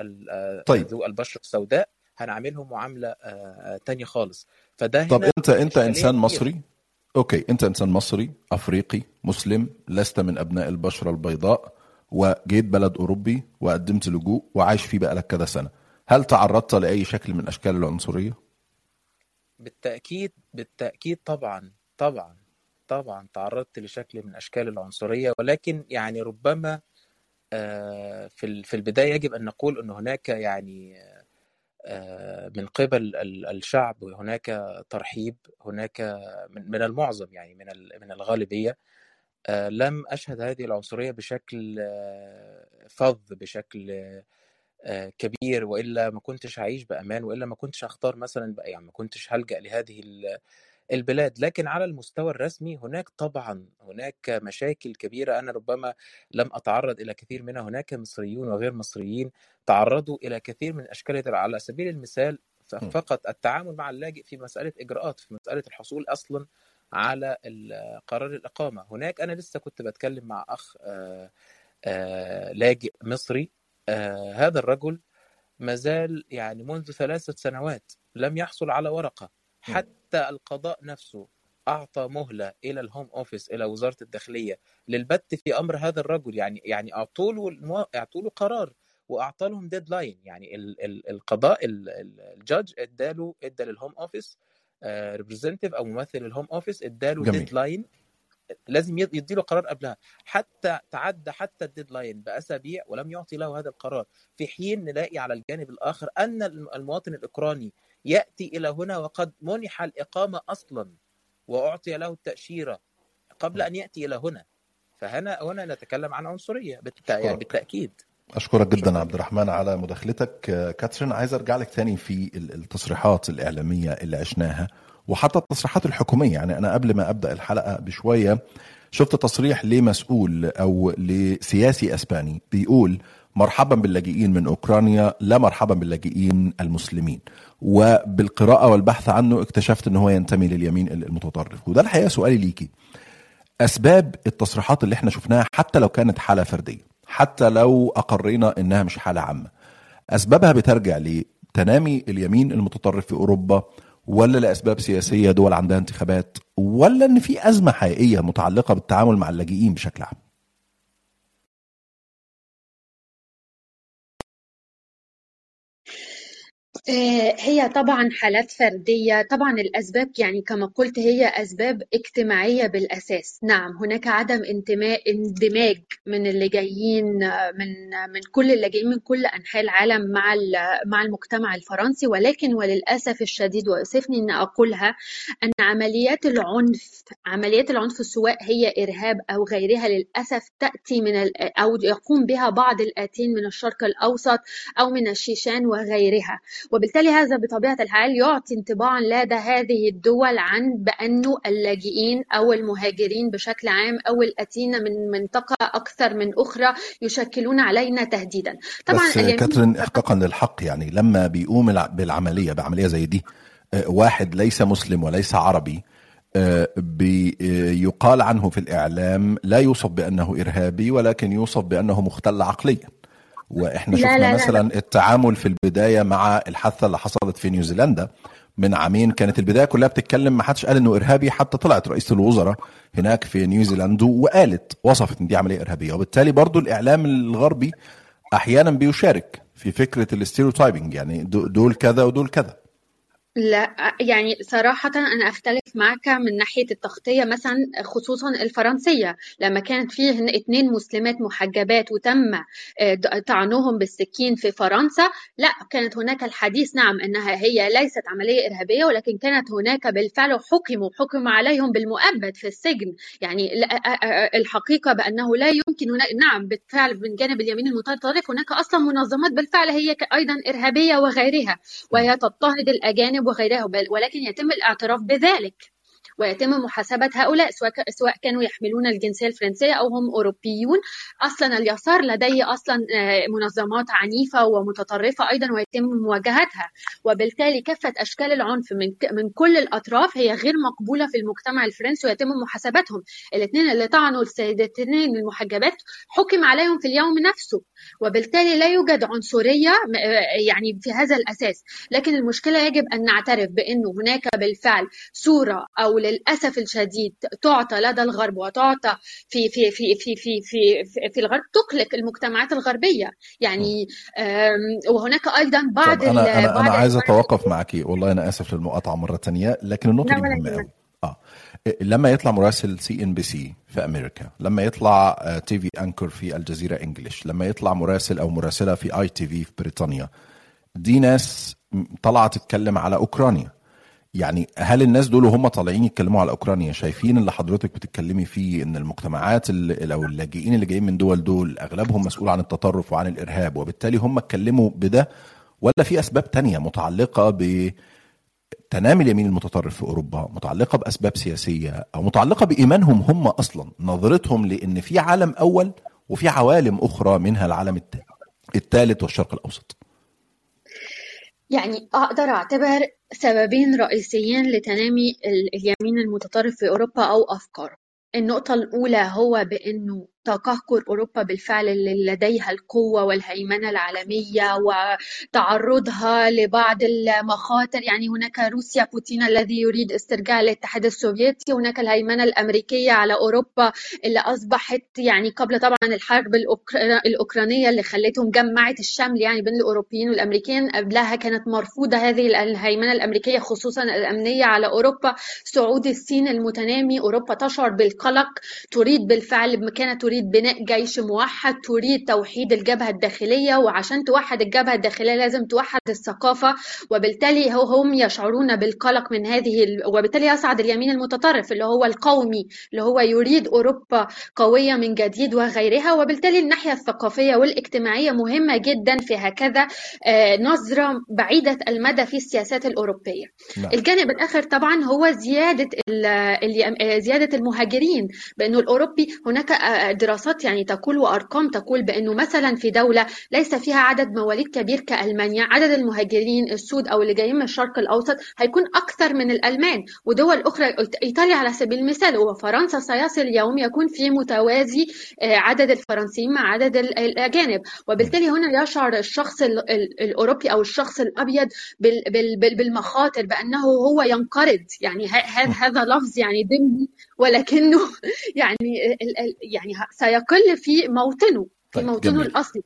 طيب. ذو البشره السوداء هنعاملهم معاملة تانية خالص. فده طب أنت أنت إنسان مصري؟ أوكي. أنت إنسان مصري أفريقي مسلم لست من أبناء البشرة البيضاء وجيت بلد أوروبي وقدمت لجوء وعايش فيه بقالك كذا سنة. هل تعرضت لأي شكل من أشكال العنصرية؟ بالتأكيد بالتأكيد طبعا. طبعا طبعا تعرضت لشكل من أشكال العنصرية ولكن يعني ربما آه، في في البداية يجب أن نقول إن هناك يعني آه، من قبل الشعب هناك ترحيب هناك من المعظم يعني من من الغالبية. آه، لم أشهد هذه العنصرية بشكل فظ بشكل كبير وإلا ما كنتش هعيش بأمان وإلا ما كنتش هختار مثلا يعني ما كنتش هلجأ لهذه البلاد لكن على المستوى الرسمي هناك طبعا هناك مشاكل كبيرة. أنا ربما لم أتعرض إلى كثير منها. هناك مصريون وغير مصريين تعرضوا إلى كثير من أشكال على سبيل المثال فقط التعامل مع اللاجئ في مسألة إجراءات في مسألة الحصول أصلا على قرار الإقامة. هناك أنا لسه كنت بتكلم مع أخ لاجئ مصري هذا الرجل مازال يعني منذ ثلاثة سنوات لم يحصل على ورقة. حتى القضاء نفسه أعطى مهلة إلى ال Home Office إلى وزارة الداخلية للبت في أمر هذا الرجل. يعني يعني أعطوا له المو... أعطوا له قرار وأعطى لهم deadline يعني ال... ال... القضاء ال judge إداله إدى لل Home Office representative أو ممثل ال Home Office إداله deadline لازم يدي له قرار قبلها. حتى تعدى حتى ال deadline بأسابيع ولم يعطي له هذا القرار. في حين نلاقي على الجانب الآخر أن المواطن الأوكراني يأتي إلى هنا وقد منح الإقامة أصلا وأعطي له التأشيرة قبل أن يأتي إلى هنا. فهنا هنا نتكلم عن عنصرية بالت... يعني بالتأكيد. أشكرك جدا عبد الرحمن على مداخلتك. كاترين عايز أرجع لك تاني في التصريحات الإعلامية اللي عشناها وحتى التصريحات الحكومية. يعني أنا قبل ما أبدأ الحلقة بشوية شفت تصريح لمسؤول أو لسياسي أسباني بيقول مرحبا باللاجئين من أوكرانيا لا مرحبا باللاجئين المسلمين. وبالقراءة والبحث عنه اكتشفت ان هو ينتمي لليمين المتطرف. وده الحقيقة سؤالي ليكي. أسباب التصريحات اللي إحنا شفناها حتى لو كانت حالة فردية حتى لو أقرينا إنها مش حالة عامة أسبابها بترجع لتنامي اليمين المتطرف في أوروبا ولا لأسباب سياسية دول عندها انتخابات ولا إن في أزمة حقيقية متعلقة بالتعامل مع اللاجئين بشكل عام؟ هي طبعا حالات فردية. طبعا الأسباب يعني كما قلت هي أسباب اجتماعية بالأساس. نعم هناك عدم انتماء اندماج من اللي جايين من من كل اللي جايين من كل أنحاء العالم مع مع المجتمع الفرنسي. ولكن وللأسف الشديد ويؤسفني أن أقولها أن عمليات العنف عمليات العنف سواء هي إرهاب أو غيرها للأسف تأتي من أو يقوم بها بعض الآتين من الشرق الأوسط أو من الشيشان وغيرها. وبالتالي هذا بطبيعة الحال يعطي انطباعا لدى هذه الدول عن بأنه اللاجئين أو المهاجرين بشكل عام أو الأتين من منطقة أكثر من أخرى يشكلون علينا تهديدا. طبعا بس كاترين إحقاقا للحق يعني لما بيقوم بالعملية بعملية زي دي واحد ليس مسلم وليس عربي بيقال عنه في الإعلام لا يوصف بأنه إرهابي ولكن يوصف بأنه مختل عقليا. وإحنا شفنا لا لا مثلا لا. التعامل في البداية مع الحادثة اللي حصلت في نيوزيلندا من عامين كانت البداية كلها بتتكلم ما حدش قال إنه إرهابي حتى طلعت رئيسه الوزراء هناك في نيوزيلندا وقالت وصفت إن دي عملية إرهابية. وبالتالي برضو الإعلام الغربي أحيانا بيشارك في فكرة الاستيريوتايبنج يعني دول كذا ودول كذا. لا يعني صراحة أنا أختلف معك من ناحية التغطية مثلا خصوصا الفرنسية. لما كانت فيه اثنين مسلمات محجبات وتم طعنهم بالسكين في فرنسا لا كانت هناك الحديث نعم أنها هي ليست عملية إرهابية ولكن كانت هناك بالفعل حكموا حكم عليهم بالمؤبد في السجن. يعني الحقيقة بأنه لا يمكن هناك نعم بالفعل من جانب اليمين المتطرف هناك أصلا منظمات بالفعل هي أيضا إرهابية وغيرها وهي تضطهد الأجانب وغيرها ولكن يتم الاعتراف بذلك. ويتم محاسبة هؤلاء سواء كانوا يحملون الجنسية الفرنسية أو هم أوروبيون. أصلا اليسار لديه أصلا منظمات عنيفة ومتطرفة أيضا ويتم مواجهتها. وبالتالي كافة أشكال العنف من من كل الأطراف هي غير مقبولة في المجتمع الفرنسي ويتم محاسبتهم. الاثنين اللي طعنوا السيدتين المحجبات حكم عليهم في اليوم نفسه. وبالتالي لا يوجد عنصرية يعني في هذا الأساس. لكن المشكلة يجب أن نعترف بأنه هناك بالفعل صورة أو للاسف الشديد تعطى لدى الغرب وتعطى في في في في في في, في, في الغرب تقلق المجتمعات الغربية. يعني وهناك أيضا بعض أنا أنا, بعض أنا عايز أتوقف معك والله أنا آسف للمقاطعة مرة ثانية لكن النقطة دي مهمة قوي آه لما يطلع مراسل CNBC في أمريكا لما يطلع TV anchor في الجزيرة English لما يطلع مراسل أو مراسلة في ITV في بريطانيا دي ناس طالعه تتكلم على أوكرانيا. يعني هل الناس دول وهم طالعين يتكلموا على أوكرانيا شايفين اللي حضرتك بتتكلمي فيه إن المجتمعات أو اللاجئين اللي جايين من دول دول أغلبهم مسؤول عن التطرف وعن الإرهاب وبالتالي هم اتكلموا بده ولا في أسباب تانية متعلقة ب تنامي اليمين المتطرف في أوروبا متعلقة بأسباب سياسية أو متعلقة بإيمانهم هم أصلا نظرتهم لإن في عالم أول وفي عوالم أخرى منها العالم الثالث والشرق الأوسط؟ يعني أقدر أعتبر سببين رئيسيين لتنامي اليمين المتطرف في أوروبا أو أفكاره النقطة الأولى هو بأنه تقهقر أوروبا بالفعل لديها القوة والهيمنة العالمية وتعرضها لبعض المخاطر. يعني هناك روسيا بوتين الذي يريد استرجاع الاتحاد السوفيتي. هناك الهيمنة الأمريكية على أوروبا اللي أصبحت يعني قبل طبعا الحرب الأوكرانية اللي خلتهم جمعت الشمل يعني بين الأوروبيين والأمريكان قبلها كانت مرفوضة هذه الهيمنة الأمريكية خصوصا الأمنية على أوروبا. صعود الصين المتنامي أوروبا تشعر بالقلق تريد بالفعل كانت تريد بناء جيش موحد تريد توحيد الجبهة الداخلية وعشان توحد الجبهة الداخلية لازم توحد الثقافة وبالتالي هم يشعرون بالقلق من هذه وبالتالي يصعد اليمين المتطرف اللي هو القومي اللي هو يريد أوروبا قوية من جديد وغيرها وبالتالي الناحية الثقافية والاجتماعية مهمة جدا في هكذا نظرة بعيدة المدى في السياسات الأوروبية نعم. الجانب الآخر طبعا هو زيادة زيادة المهاجرين بأنه الأوروبي هناك دراسات يعني تقول وأرقام تقول بأنه مثلا في دولة ليس فيها عدد مواليد كبير كألمانيا عدد المهاجرين السود أو اللي جايين من الشرق الأوسط هيكون أكثر من الألمان. ودول أخرى إيطاليا على سبيل المثال وفرنسا سيصل يوم يكون في متوازي عدد الفرنسيين مع عدد الأجانب. وبالتالي هنا يشعر الشخص الأوروبي أو الشخص الأبيض بالمخاطر بأنه هو ينقرض. يعني هذا لفظ يعني ضمني ولكنه يعني يعني سيقل في موطنه في طيب موطنه جميل. الأصلي.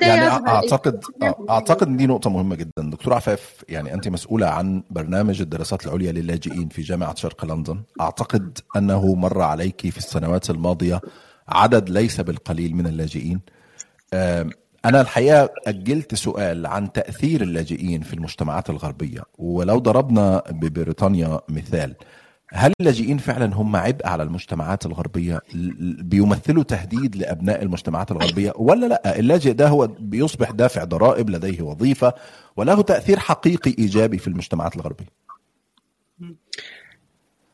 يعني أعتقد أعتقد ان دي نقطة مهمة جدا. دكتور عفاف يعني أنت مسؤولة عن برنامج الدراسات العليا للاجئين في جامعة شرق لندن. أعتقد أنه مر عليك في السنوات الماضية عدد ليس بالقليل من اللاجئين. أنا الحقيقة أجلت سؤال عن تأثير اللاجئين في المجتمعات الغربية ولو ضربنا ببريطانيا مثال. هل اللاجئين فعلا هم عبء على المجتمعات الغربية بيمثلوا تهديد لأبناء المجتمعات الغربية ولا لا اللاجئ ده هو بيصبح دافع ضرائب لديه وظيفة وله تأثير حقيقي إيجابي في المجتمعات الغربية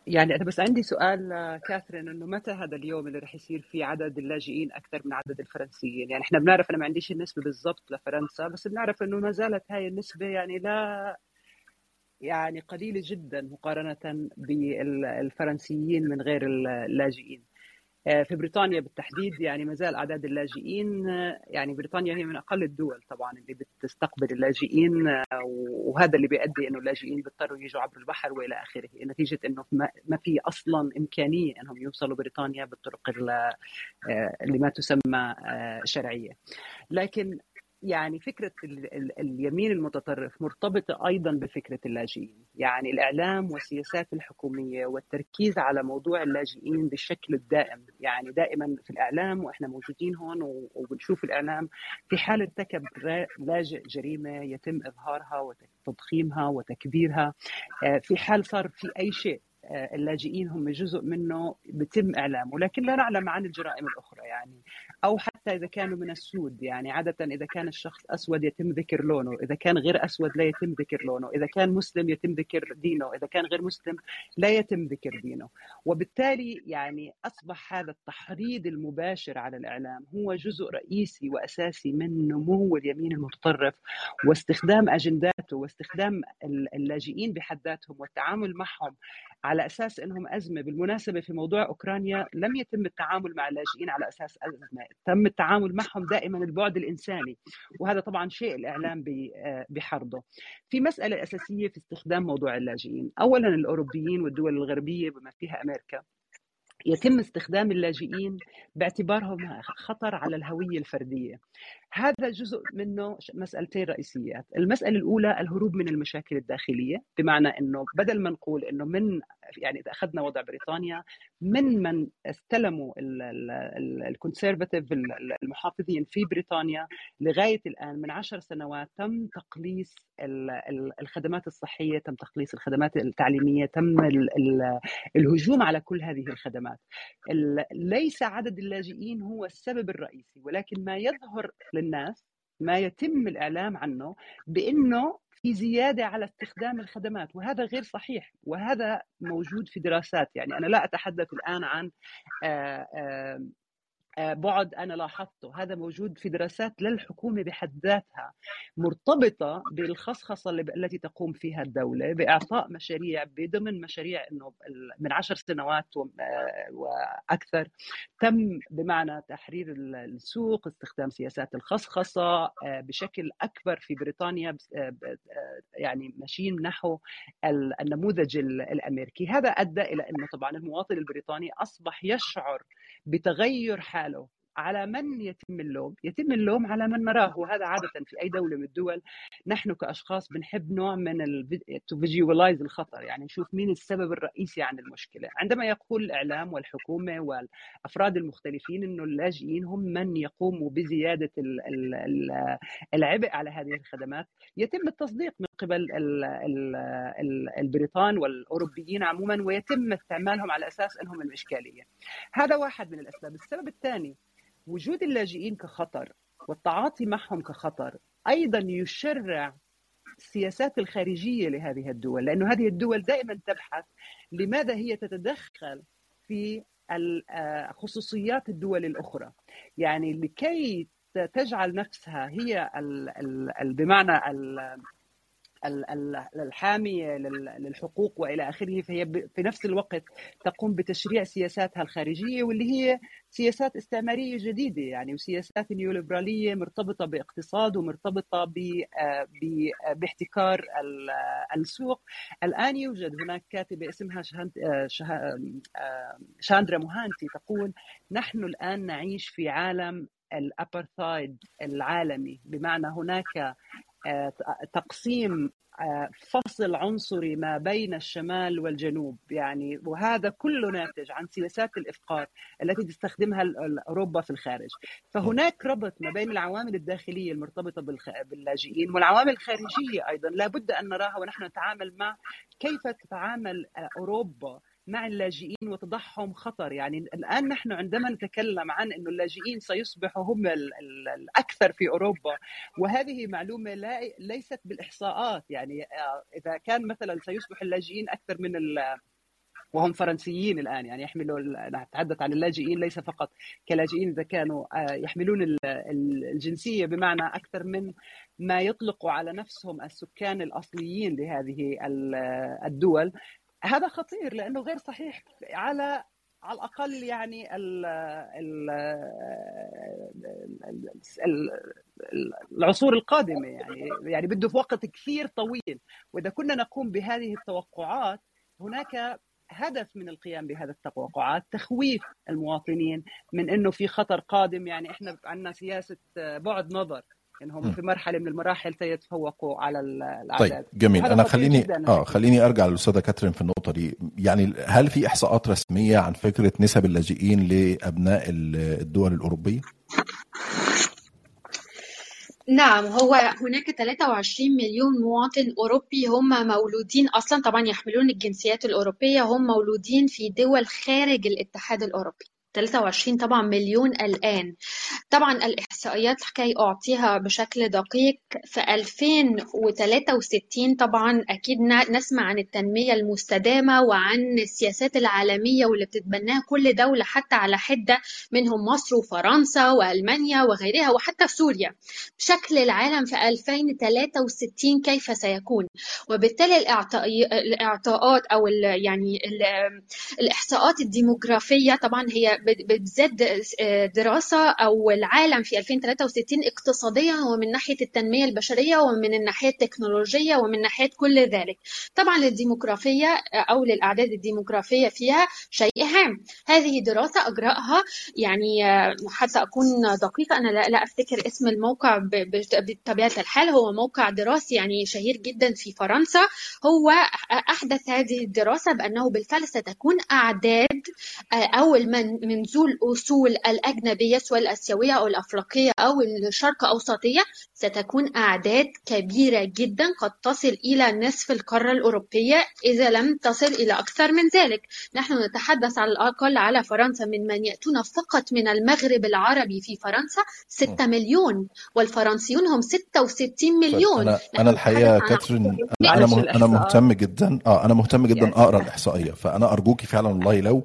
يعني أنا بس عندي سؤال كاثرين إنه متى هذا اليوم اللي رح يصير فيه عدد اللاجئين أكثر من عدد الفرنسيين؟ يعني إحنا بنعرف أنا ما عنديش النسبة بالضبط لفرنسا بس بنعرف إنه ما زالت هاي النسبة يعني لا يعني قليلة جدا مقارنة بالفرنسيين من غير اللاجئين. في بريطانيا بالتحديد يعني ما زال أعداد اللاجئين يعني بريطانيا هي من أقل الدول طبعا اللي بتستقبل اللاجئين وهذا اللي بيؤدي إنه اللاجئين بيضطروا يجوا عبر البحر وإلى آخره. نتيجة إنه ما في أصلا إمكانية إنهم يوصلوا بريطانيا بالطرق اللي ما تسمى شرعية. لكن يعني فكرة اليمين المتطرف مرتبطة أيضا بفكرة اللاجئين. يعني الإعلام والسياسات الحكومية والتركيز على موضوع اللاجئين بالشكل الدائم يعني دائما في الإعلام وإحنا موجودين هون وبنشوف الإعلام في حال ارتكب لاجئ جريمة يتم إظهارها وتضخيمها وتكبيرها. في حال صار في أي شيء اللاجئين هم جزء منه بتم إعلامه. لكن لا نعلم عن الجرائم الأخرى. يعني أو حتى إذا كانوا من السود يعني عادة إذا كان الشخص أسود يتم ذكر لونه إذا كان غير أسود لا يتم ذكر لونه إذا كان مسلم يتم ذكر دينه إذا كان غير مسلم لا يتم ذكر دينه. وبالتالي يعني أصبح هذا التحريض المباشر على الإعلام هو جزء رئيسي وأساسي من نمو اليمين المتطرف واستخدام أجنداته واستخدام اللاجئين بحد ذاتهم والتعامل معهم على أساس إنهم أزمة. بالمناسبة في موضوع أوكرانيا لم يتم التعامل مع اللاجئين على أساس أزمة. تم التعامل معهم دائما البعد الإنساني وهذا طبعا شيء الإعلام بحرضه. في مسألة أساسية في استخدام موضوع اللاجئين. اولا الأوروبيين والدول الغربية بما فيها أمريكا. يتم استخدام اللاجئين باعتبارهم خطر على الهوية الفردية. هذا جزء منه مسألتين رئيسيات، المسألة الأولى الهروب من المشاكل الداخلية، بمعنى أنه بدل ما نقول أنه من يعني إذا أخذنا وضع بريطانيا من من استلموا الكونسرفاتيف المحافظين في بريطانيا لغاية الآن من عشر سنوات تم تقليص الخدمات الصحية، تم تقليص الخدمات التعليمية، تم الهجوم على كل هذه الخدمات. ليس عدد اللاجئين هو السبب الرئيسي ولكن ما يظهر للناس ما يتم الإعلام عنه بإنه في زيادة على استخدام الخدمات وهذا غير صحيح وهذا موجود في دراسات. يعني أنا لا أتحدث الآن عن آه، بعد أنا لاحظته. هذا موجود في دراسات للحكومة بحد ذاتها مرتبطة بالخصخصة التي تقوم فيها الدولة بإعطاء مشاريع بضمن مشاريع إنه من عشر سنوات آه، وأكثر. تم بمعنى تحرير السوق استخدام سياسات الخصخصة آه، بشكل أكبر في بريطانيا يعني ماشيين نحو النموذج الأمريكي. هذا أدى إلى إنه طبعا المواطن البريطاني أصبح يشعر بتغير حاله. على من يتم اللوم؟ يتم اللوم على من نراه وهذا عادة في أي دولة من الدول نحن كأشخاص بنحب نوع من تو الخطر يعني نشوف مين السبب الرئيسي عن المشكلة. عندما يقول الإعلام والحكومة والأفراد المختلفين أنه اللاجئين هم من يقوموا بزيادة العبء على هذه الخدمات يتم التصديق من قبل البريطان والأوروبيين عموما ويتم استعمالهم على أساس أنهم الإشكالية. هذا واحد من الأسباب. السبب الثاني وجود اللاجئين كخطر والتعاطي معهم كخطر أيضا يشرع السياسات الخارجية لهذه الدول لأنه هذه الدول دائما تبحث لماذا هي تتدخل في آه، خصوصيات الدول الأخرى. يعني لكي تجعل نفسها هي بمعنى الحامية للحقوق وإلى آخره فهي في نفس الوقت تقوم بتشريع سياساتها الخارجية واللي هي سياسات استعمارية جديدة يعني وسياسات نيوليبرالية مرتبطة باقتصاد ومرتبطة آه، باحتكار السوق. الآن يوجد هناك كاتبة اسمها آه، آه، شاندرا موهانتي تقول نحن الآن نعيش في عالم الأبرثايد العالمي بمعنى هناك تقسيم آه، فصل عنصري ما بين الشمال والجنوب يعني وهذا كله ناتج عن سياسات الإفقار التي تستخدمها اوروبا في الخارج. فهناك ربط ما بين العوامل الداخلية المرتبطة باللاجئين والعوامل الخارجية أيضا. لابد أن نراها ونحن نتعامل مع كيف تتعامل آه، أوروبا مع اللاجئين وتضعهم خطر. يعني الآن نحن عندما نتكلم عن أن اللاجئين سيصبحوا هم الأكثر في أوروبا وهذه معلومة لا ليست بالإحصاءات. يعني آه، إذا كان مثلا سيصبح اللاجئين أكثر من وهم فرنسيين الآن. يعني يحملوا نتحدث عن اللاجئين ليس فقط كلاجئين إذا كانوا آه، يحملون الجنسية بمعنى أكثر من ما يطلقوا على نفسهم السكان الأصليين لهذه الدول. هذا خطير لأنه غير صحيح على على الأقل يعني ال ال العصور القادمة يعني يعني بده في وقت كثير طويل. وإذا كنا نقوم بهذه التوقعات هناك هدف من القيام بهذه التوقعات تخويف المواطنين من إنه في خطر قادم. يعني إحنا عندنا سياسة بعد نظر. انهم في مرحلة من المراحل سيتفوقوا على الأعداد. طيب جميل. أنا خليني آه خليني أرجع للأستاذة كاترين في النقطة دي. يعني هل في إحصاءات رسمية عن فكرة نسب اللاجئين لأبناء الدول الأوروبية؟ نعم هو هناك 23 مليون مواطن أوروبي هم مولودين أصلا طبعا يحملون الجنسيات الأوروبية هم مولودين في دول خارج الاتحاد الأوروبي. 23 طبعا مليون الآن. طبعا الإحصائيات كي أعطيها بشكل دقيق في 2063 طبعا أكيد نسمع عن التنمية المستدامة وعن السياسات العالمية واللي بتتبناها كل دولة حتى على حدة منهم مصر وفرنسا وألمانيا وغيرها وحتى سوريا. بشكل العالم في 2063 كيف سيكون؟ وبالتالي الإعطاءات أو يعني الإحصاءات الديموغرافية طبعا هي بتزد آه، دراسة أو العالم في 2063 اقتصاديا ومن ناحية التنمية البشرية ومن الناحية التكنولوجية ومن ناحية كل ذلك. طبعا للديموغرافية آه، أو للأعداد الديموغرافية فيها شيء هام. هذه دراسة أجرأها يعني آه، حتى أكون دقيقة أنا لا أفتكر اسم الموقع بطبيعة الحال. هو موقع دراسي يعني شهير جدا في فرنسا. هو أحدث هذه الدراسة بأنه بالفعل ستكون أعداد أول من منزول الأصول الأجنبية سواء الآسيوية أو الأفريقية أو الشرق أوسطية ستكون أعداد كبيرة جدا قد تصل إلى نصف القارة الأوروبية إذا لم تصل إلى أكثر من ذلك. نحن نتحدث على الأقل على فرنسا من من يأتون فقط من المغرب العربي في فرنسا 6 مليون والفرنسيون هم 66 مليون. أنا, أنا الحقيقة كاترين أنا, أنا, أنا مهتم جدا آه أنا مهتم جدا أقرأ الإحصائية فأنا أرجوكي فعلا والله لو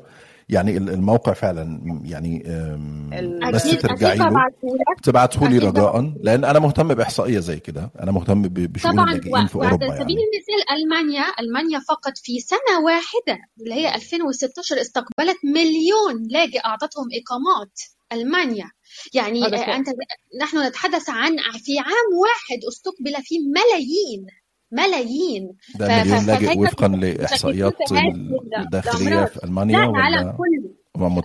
يعني الموقع فعلا يعني بس ترجعي له تبعته لي رجاء لأن أنا مهتم بإحصائية زي كده. أنا مهتم ب- بشؤون طبعا اللاجئين في أوروبا سبيل يعني. المثال ألمانيا ألمانيا فقط في سنة واحدة اللي هي 2016 استقبلت مليون لاجئ أعطتهم إقامات. ألمانيا. يعني آه، أنت نحن نتحدث عن في عام واحد استقبل فيه ملايين. ملايين. ده ف- مليون لاجئ وفقا لإحصائيات الداخلية في ألمانيا لا العالم كله.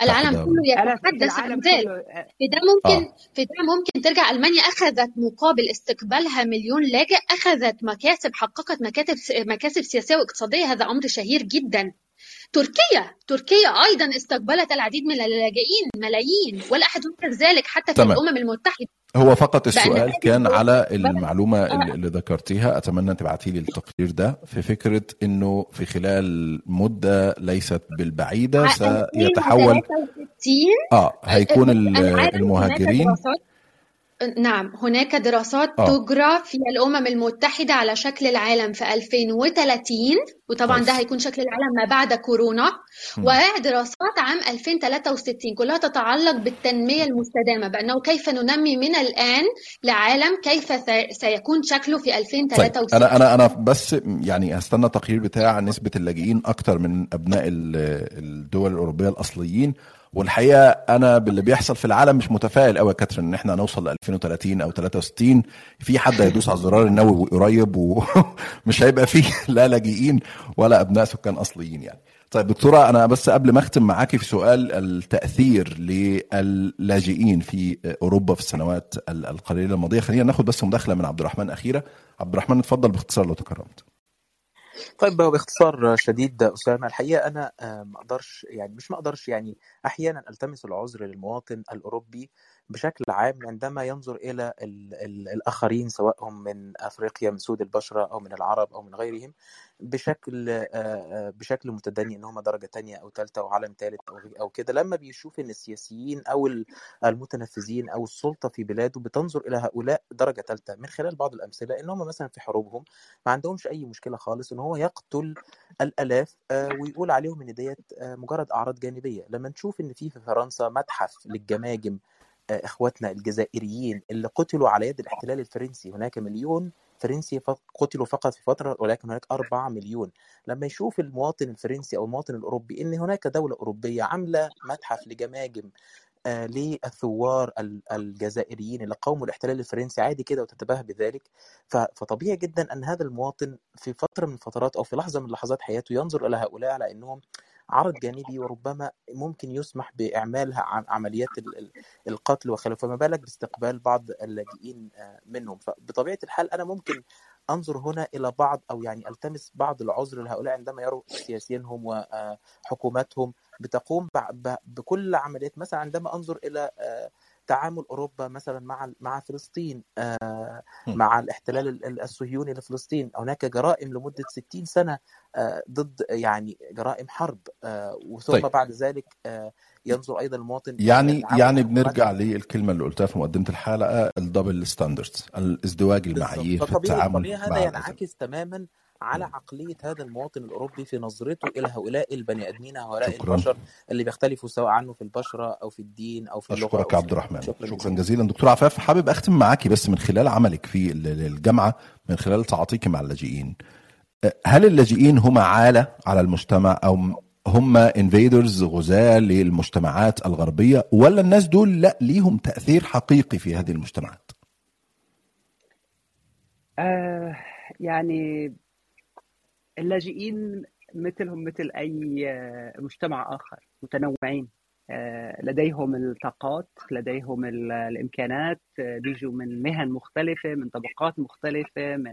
العالم كله يتحدث عن ذلك. آه، في ده ممكن آه. في ده ممكن ترجع ألمانيا أخذت مقابل استقبالها مليون لاجئ أخذت مكاسب حققت مكاتب مكاسب سياسية واقتصادية. هذا أمر شهير جدا. تركيا تركيا أيضا استقبلت العديد من اللاجئين ملايين ولا أحد ينكر ذلك حتى في تمام. الأمم المتحدة. هو فقط السؤال كان على المعلومة اللي آه، اللي ذكرتيها. أتمنى تبعتي لي التقرير ده في فكرة إنه في خلال مدة ليست بالبعيدة سيتحول 2063 آه هيكون المهاجرين نعم هناك دراسات آه. تجرى في الأمم المتحدة على شكل العالم في 2030 وطبعا ده هيكون شكل العالم ما بعد كورونا. ودراسات عام 2063 كلها تتعلق بالتنمية المستدامة بأنه كيف ننمي من الآن لعالم كيف سي- سيكون شكله في طيب 2063 أنا أنا أنا بس يعني هستنى التقرير بتاع نسبة اللاجئين أكتر من أبناء ال- الدول الأوروبية الأصليين. والحقيقة أنا باللي بيحصل في العالم مش متفائل قوي يا كاترين إن إحنا نوصل ل 2030 أو 63 في حد هيدوس على الزرار النووي قريب ومش هيبقى فيه لا لاجئين ولا أبناء سكان أصليين يعني. طيب دكتورة أنا بس قبل ما أختم معاكي في سؤال التأثير للاجئين في أوروبا في السنوات ال- القليلة الماضية خلينا ناخد بس مداخلة من عبد الرحمن اخيره عبد الرحمن اتفضل باختصار لو تكرمت. طيب هو باختصار شديد أسامة الحقيقة أنا آه، ما أقدرش يعني مش ما أقدرش يعني أحيانا ألتمس العذر للمواطن الأوروبي بشكل عام عندما ينظر إلى ال ال الآخرين سواء هم من أفريقيا من سود البشرة أو من العرب أو من غيرهم بشكل بشكل متدني إن هم درجة تانية أو تالتة أو عالم أو أو كده. لما بيشوف إن السياسيين ال- المتنفذين أو السلطة في بلاده بتنظر إلى هؤلاء درجة تالتة من خلال بعض الأمثلة إن هم مثلا في حروبهم ما عندهمش أي مشكلة خالص إن هو يقتل الآلاف ويقول عليهم إن ديت مجرد أعراض جانبية. لما نشوف إن في في فرنسا متحف للجماجم إخواتنا الجزائريين اللي قتلوا على يد الاحتلال الفرنسي. هناك مليون فرنسي قتلوا فقط في فترة ولكن هناك 4 مليون. لما يشوف المواطن الفرنسي أو المواطن الأوروبي إن هناك دولة أوروبية عاملة متحف لجماجم آه، للثوار ال- الجزائريين اللي قاوموا الاحتلال الفرنسي عادي كده وتتباهى بذلك فطبيعي جدا أن هذا المواطن في فترة من الفترات أو في لحظة من لحظات حياته ينظر إلى هؤلاء على إنهم عرض جانبي وربما ممكن يسمح بإعمالها عن عمليات ال- ال- القتل وخلافه فما بالك باستقبال بعض اللاجئين آه، منهم. فبطبيعة الحال أنا ممكن أنظر هنا إلى بعض أو يعني ألتمس بعض العذر لهؤلاء عندما يروا سياسيينهم وحكوماتهم بتقوم بع- ب- بكل عمليات مثلا عندما أنظر إلى آه، تعامل أوروبا مثلا مع مع فلسطين آه،. مع الاحتلال ال- ال- الصهيوني لفلسطين. هناك جرائم لمدة 60 سنة آه، ضد يعني جرائم حرب آه، وثم طيب. بعد ذلك ينظر أيضا المواطن يعني يعني بنرجع للكلمة اللي قلتها في مقدمة الحلقة ال double standards الازدواج المعايير في التعامل طبيعي هذا ينعكس تماما على مم. عقلية هذا المواطن الأوروبي في نظرته إلى هؤلاء البني آدمين هؤلاء شكرا. البشر اللي بيختلفوا سواء عنه في البشرة أو في الدين أو في اللغة أشكرك يا عبد الرحمن. شكرا شكرا جزيلا. دكتور عفاف حابب أختم معاكي بس من خلال عملك في ال- ال- الجامعة من خلال تعاطيك مع اللاجئين. هل اللاجئين هم عالة على المجتمع أو هم انفيدرز غزاة للمجتمعات الغربية ولا الناس دول لا ليهم تأثير حقيقي في هذه المجتمعات؟ آه يعني اللاجئين مثلهم مثل أي آه، مجتمع آخر متنوعين. آه، لديهم الطاقات لديهم ال- الإمكانات آه، بيجوا من مهن مختلفة من طبقات مختلفة من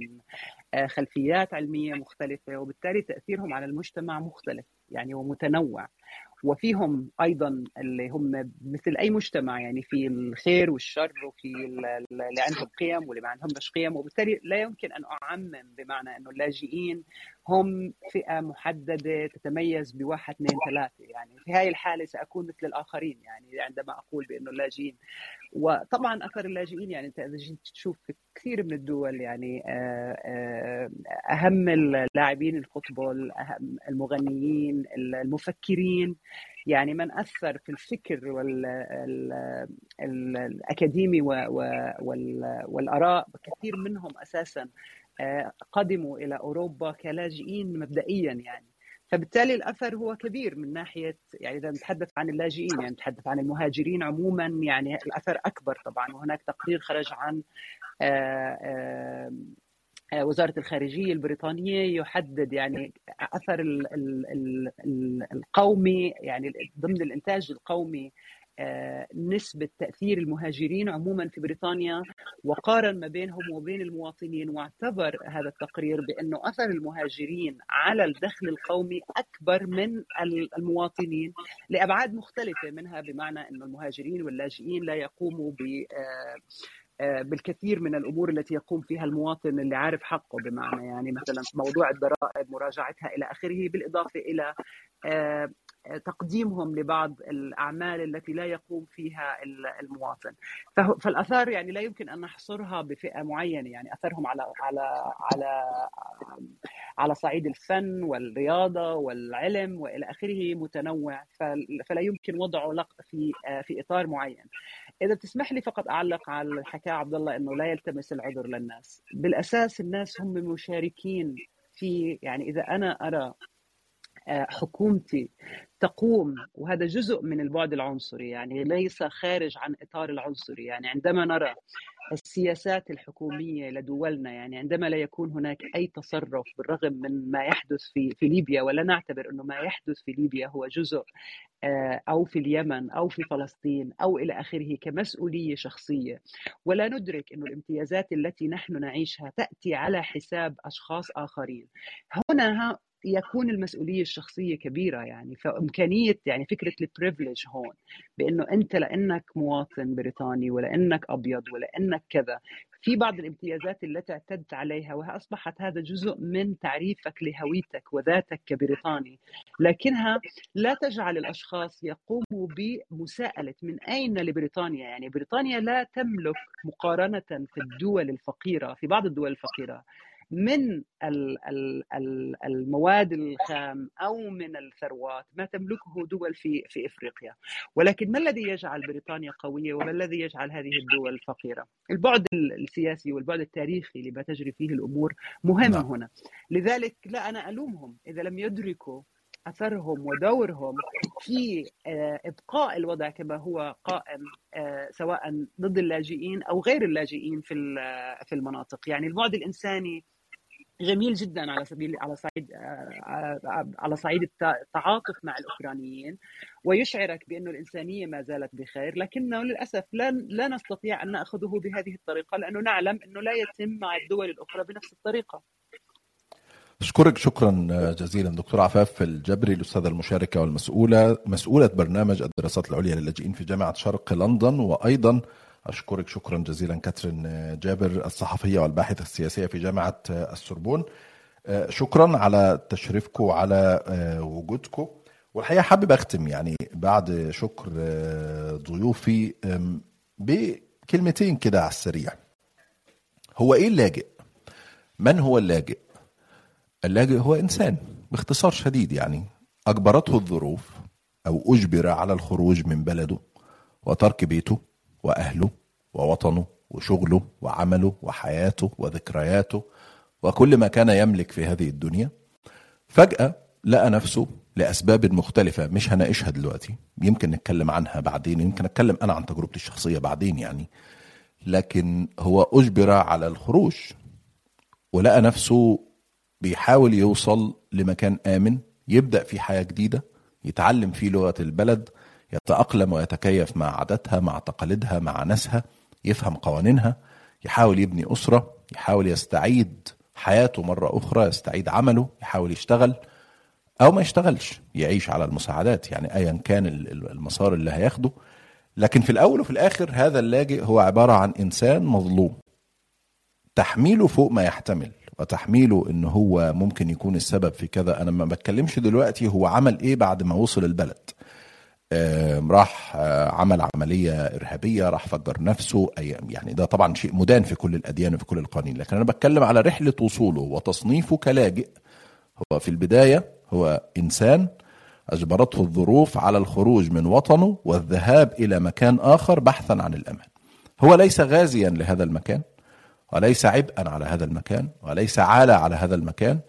خلفيات علمية مختلفة وبالتالي تأثيرهم على المجتمع مختلف يعني ومتنوع. وفيهم أيضا اللي هم مثل أي مجتمع يعني في الخير والشر وفي ال- ال- اللي عندهم قيم واللي ما عندهمش قيم وبالتالي لا يمكن أن أعمم بمعنى إنه اللاجئين هم فئة محددة تتميز بواحد اثنين ثلاثة. يعني في هذه الحالة سأكون مثل الآخرين. يعني عندما أقول بأنه اللاجئين وطبعا اثر اللاجئين يعني انت إذا جيت تشوف في كثير من الدول يعني أهم اللاعبين الفوتبول أهم المغنيين المفكرين. يعني من أثر في الفكر والاكاديمي والآراء كثير منهم أساسا قدموا إلى أوروبا كلاجئين مبدئيا يعني. فبالتالي الأثر هو كبير من ناحية يعني إذا نتحدث عن اللاجئين يعني نتحدث عن المهاجرين عموما يعني الأثر أكبر طبعا. وهناك تقرير خرج عن وزارة الخارجية البريطانية يحدد يعني أثر القومي يعني ضمن الإنتاج القومي نسبة تأثير المهاجرين عموما في بريطانيا وقارن ما بينهم وبين المواطنين واعتبر هذا التقرير بأنه أثر المهاجرين على الدخل القومي أكبر من المواطنين لأبعاد مختلفة منها بمعنى أن المهاجرين واللاجئين لا يقوموا ب بالكثير من الأمور التي يقوم فيها المواطن اللي عارف حقه بمعنى يعني مثلا موضوع الضرائب مراجعتها إلى آخره بالإضافة إلى تقديمهم لبعض الأعمال التي لا يقوم فيها المواطن. فالأثار يعني لا يمكن أن نحصرها بفئة معينة يعني أثرهم على على على على صعيد الفن والرياضة والعلم وإلى آخره متنوع فلا يمكن وضعه في في إطار معين. إذا بتسمح لي فقط أعلق على اللي حكاه عبد الله إنه لا يلتمس العذر للناس. بالأساس الناس هم مشاركين في يعني إذا أنا أرى حكومتي تقوم وهذا جزء من البعد العنصري يعني ليس خارج عن إطار العنصري. يعني عندما نرى السياسات الحكومية لدولنا يعني عندما لا يكون هناك أي تصرف بالرغم من ما يحدث في في ليبيا ولا نعتبر إنه ما يحدث في ليبيا هو جزء أو في اليمن أو في فلسطين أو إلى آخره كمسؤولية شخصية. ولا ندرك إنه الامتيازات التي نحن نعيشها تأتي على حساب أشخاص آخرين. هنا يكون المسؤولية الشخصية كبيرة يعني فإمكانية يعني فكرة البريفليج هون بإنه أنت لانك مواطن بريطاني ولانك أبيض ولانك كذا في بعض الامتيازات التي اعتدت عليها واصبحت هذا جزء من تعريفك لهويتك وذاتك كبريطاني لكنها لا تجعل الأشخاص يقوموا بمساءلة من أين لبريطانيا؟ يعني بريطانيا لا تملك مقارنة في الدول الفقيرة في بعض الدول الفقيرة من المواد الخام أو من الثروات ما تملكه دول في في إفريقيا. ولكن ما الذي يجعل بريطانيا قوية وما الذي يجعل هذه الدول فقيرة؟ البعد السياسي والبعد التاريخي لما تجري فيه الأمور مهم نعم. هنا. لذلك لا أنا ألومهم. إذا لم يدركوا أثرهم ودورهم في إبقاء الوضع كما هو قائم سواء ضد اللاجئين أو غير اللاجئين في في المناطق. يعني البعد الإنساني جميل جدا على سبيل على صعيد على صعيد التعاطف مع الأوكرانيين ويشعرك بأنه الإنسانية ما زالت بخير لكنه للأسف لا لا نستطيع أن نأخذه بهذه الطريقة لأنه نعلم أنه لا يتم مع الدول الأخرى بنفس الطريقة. أشكرك شكرا جزيلا دكتور عفاف الجبري الأستاذة المشاركة والمسؤولة مسؤولة برنامج الدراسات العليا للاجئين في جامعة شرق لندن وأيضا أشكرك شكرا جزيلا كاترين جابر الصحفية والباحثة السياسية في جامعة السوربون. شكرا على تشريفكم وعلى وجودكم والحقيقة حابب أختم يعني بعد شكر ضيوفي بكلمتين كده على السريع. هو إيه اللاجئ؟ من هو اللاجئ؟ اللاجئ هو إنسان باختصار شديد يعني. أجبرته الظروف أو أجبر على الخروج من بلده وترك بيته. وأهله ووطنه وشغله وعمله وحياته وذكرياته وكل ما كان يملك في هذه الدنيا فجأة لقى نفسه لأسباب مختلفة مش هناقشها دلوقتي يمكن نتكلم عنها بعدين يمكن اتكلم أنا عن تجربتي الشخصية بعدين يعني لكن هو أجبر على الخروج ولقى نفسه بيحاول يوصل لمكان آمن يبدأ في حياة جديدة يتعلم فيه لغة البلد يتأقلم ويتكيف مع عاداتها مع تقاليدها مع ناسها يفهم قوانينها يحاول يبني أسرة يحاول يستعيد حياته مرة أخرى يستعيد عمله يحاول يشتغل أو ما يشتغلش يعيش على المساعدات يعني أيا كان المسار اللي هياخده. لكن في الأول وفي الآخر هذا اللاجئ هو عبارة عن إنسان مظلوم. تحميله فوق ما يحتمل وتحميله إن هو ممكن يكون السبب في كذا. أنا ما بتكلمش دلوقتي هو عمل إيه بعد ما وصل البلد. راح عمل عملية إرهابية راح فجر نفسه. يعني ده طبعا شيء مدان في كل الأديان وفي كل القوانين. لكن أنا بتكلم على رحلة وصوله وتصنيفه كلاجئ. هو في البداية هو إنسان أجبرته الظروف على الخروج من وطنه والذهاب إلى مكان آخر بحثا عن الأمان. هو ليس غازيا لهذا المكان وليس عبئا على هذا المكان وليس عالة على هذا المكان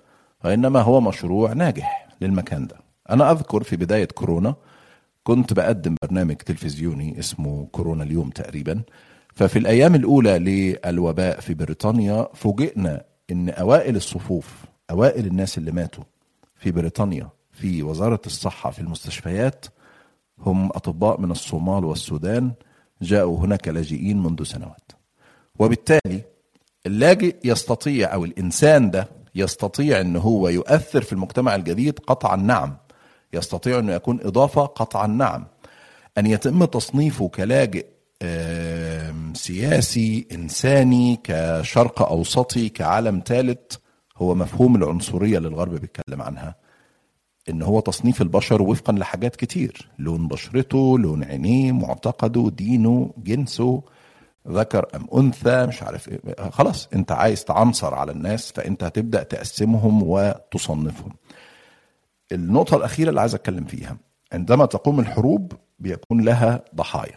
وإنما هو مشروع ناجح للمكان ده. أنا أذكر في بداية كورونا كنت بقدم برنامج تلفزيوني اسمه كورونا اليوم تقريبا. ففي الأيام الأولى للوباء في بريطانيا فوجئنا إن أوائل الصفوف أوائل الناس اللي ماتوا في بريطانيا في وزارة الصحة في المستشفيات هم أطباء من الصومال والسودان جاءوا هنا كلاجئين منذ سنوات. وبالتالي اللاجئ يستطيع أو الإنسان ده يستطيع أن هو يؤثر في المجتمع الجديد قطعا نعم يستطيع أنه يكون إضافة قطعا نعم أن يتم تصنيفه كلاجئ سياسي إنساني كشرق أوسطي كعالم ثالث هو مفهوم العنصرية اللي الغرب بيتكلم عنها. إن هو تصنيف البشر وفقا لحاجات كتير. لون بشرته لون عينيه معتقده دينه جنسه ذكر أم أنثى مش عارف إيه. خلاص أنت عايز تعنصر على الناس فأنت هتبدأ تقسمهم وتصنفهم. النقطة الأخيرة اللي عايز أتكلم فيها عندما تقوم الحروب بيكون لها ضحايا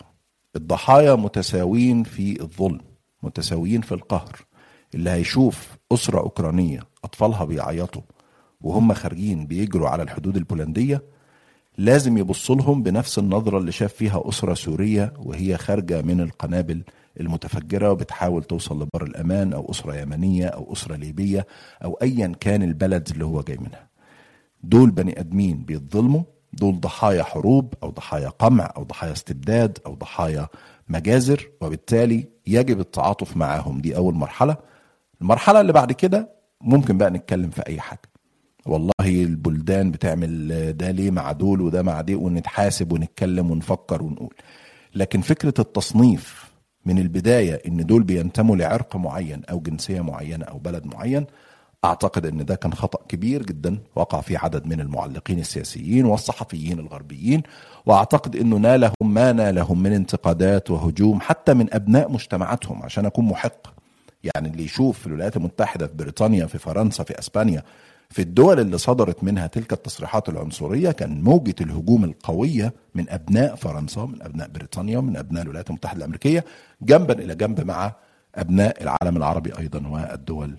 الضحايا متساويين في الظلم متساويين في القهر اللي هيشوف أسرة أوكرانية أطفالها بيعيطوا وهم خارجين بيجروا على الحدود البولندية لازم يبص لهم بنفس النظرة اللي شاف فيها أسرة سورية وهي خارجة من القنابل المتفجرة وبتحاول توصل لبر الأمان أو أسرة يمنية أو أسرة ليبية أو ايا كان البلد اللي هو جاي منها. دول بني أدمين بيتظلموا دول ضحايا حروب أو ضحايا قمع أو ضحايا استبداد أو ضحايا مجازر وبالتالي يجب التعاطف معاهم دي أول مرحلة. المرحلة اللي بعد كده ممكن بقى نتكلم في أي حاجة. والله البلدان بتعمل ده ليه مع دول وده مع دي ونتحاسب ونتكلم ونفكر ونقول لكن فكرة التصنيف من البداية إن دول بينتموا لعرق معين أو جنسية معينة أو بلد معين أعتقد أن ده كان خطأ كبير جدا وقع فيه عدد من المعلقين السياسيين والصحفيين الغربيين وأعتقد أنه نالهم ما نالهم من انتقادات وهجوم حتى من أبناء مجتمعاتهم عشان أكون محق. يعني اللي يشوف في الولايات المتحدة في بريطانيا في فرنسا في إسبانيا في الدول اللي صدرت منها تلك التصريحات العنصرية كان موجة الهجوم القوية من أبناء فرنسا من أبناء بريطانيا من أبناء الولايات المتحدة الأمريكية جنبا إلى جنب مع أبناء العالم العربي أيضا والدول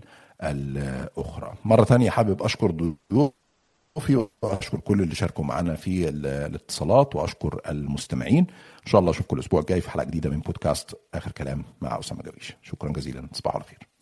الأخرى. مرة ثانية حابب أشكر ضيوفي وأشكر كل اللي شاركوا معنا في الاتصالات وأشكر المستمعين. إن شاء الله أشوفكم الأسبوع الجاي في حلقة جديدة من بودكاست آخر كلام مع أسامة جويش شكرا جزيلا. تصبحوا على خير.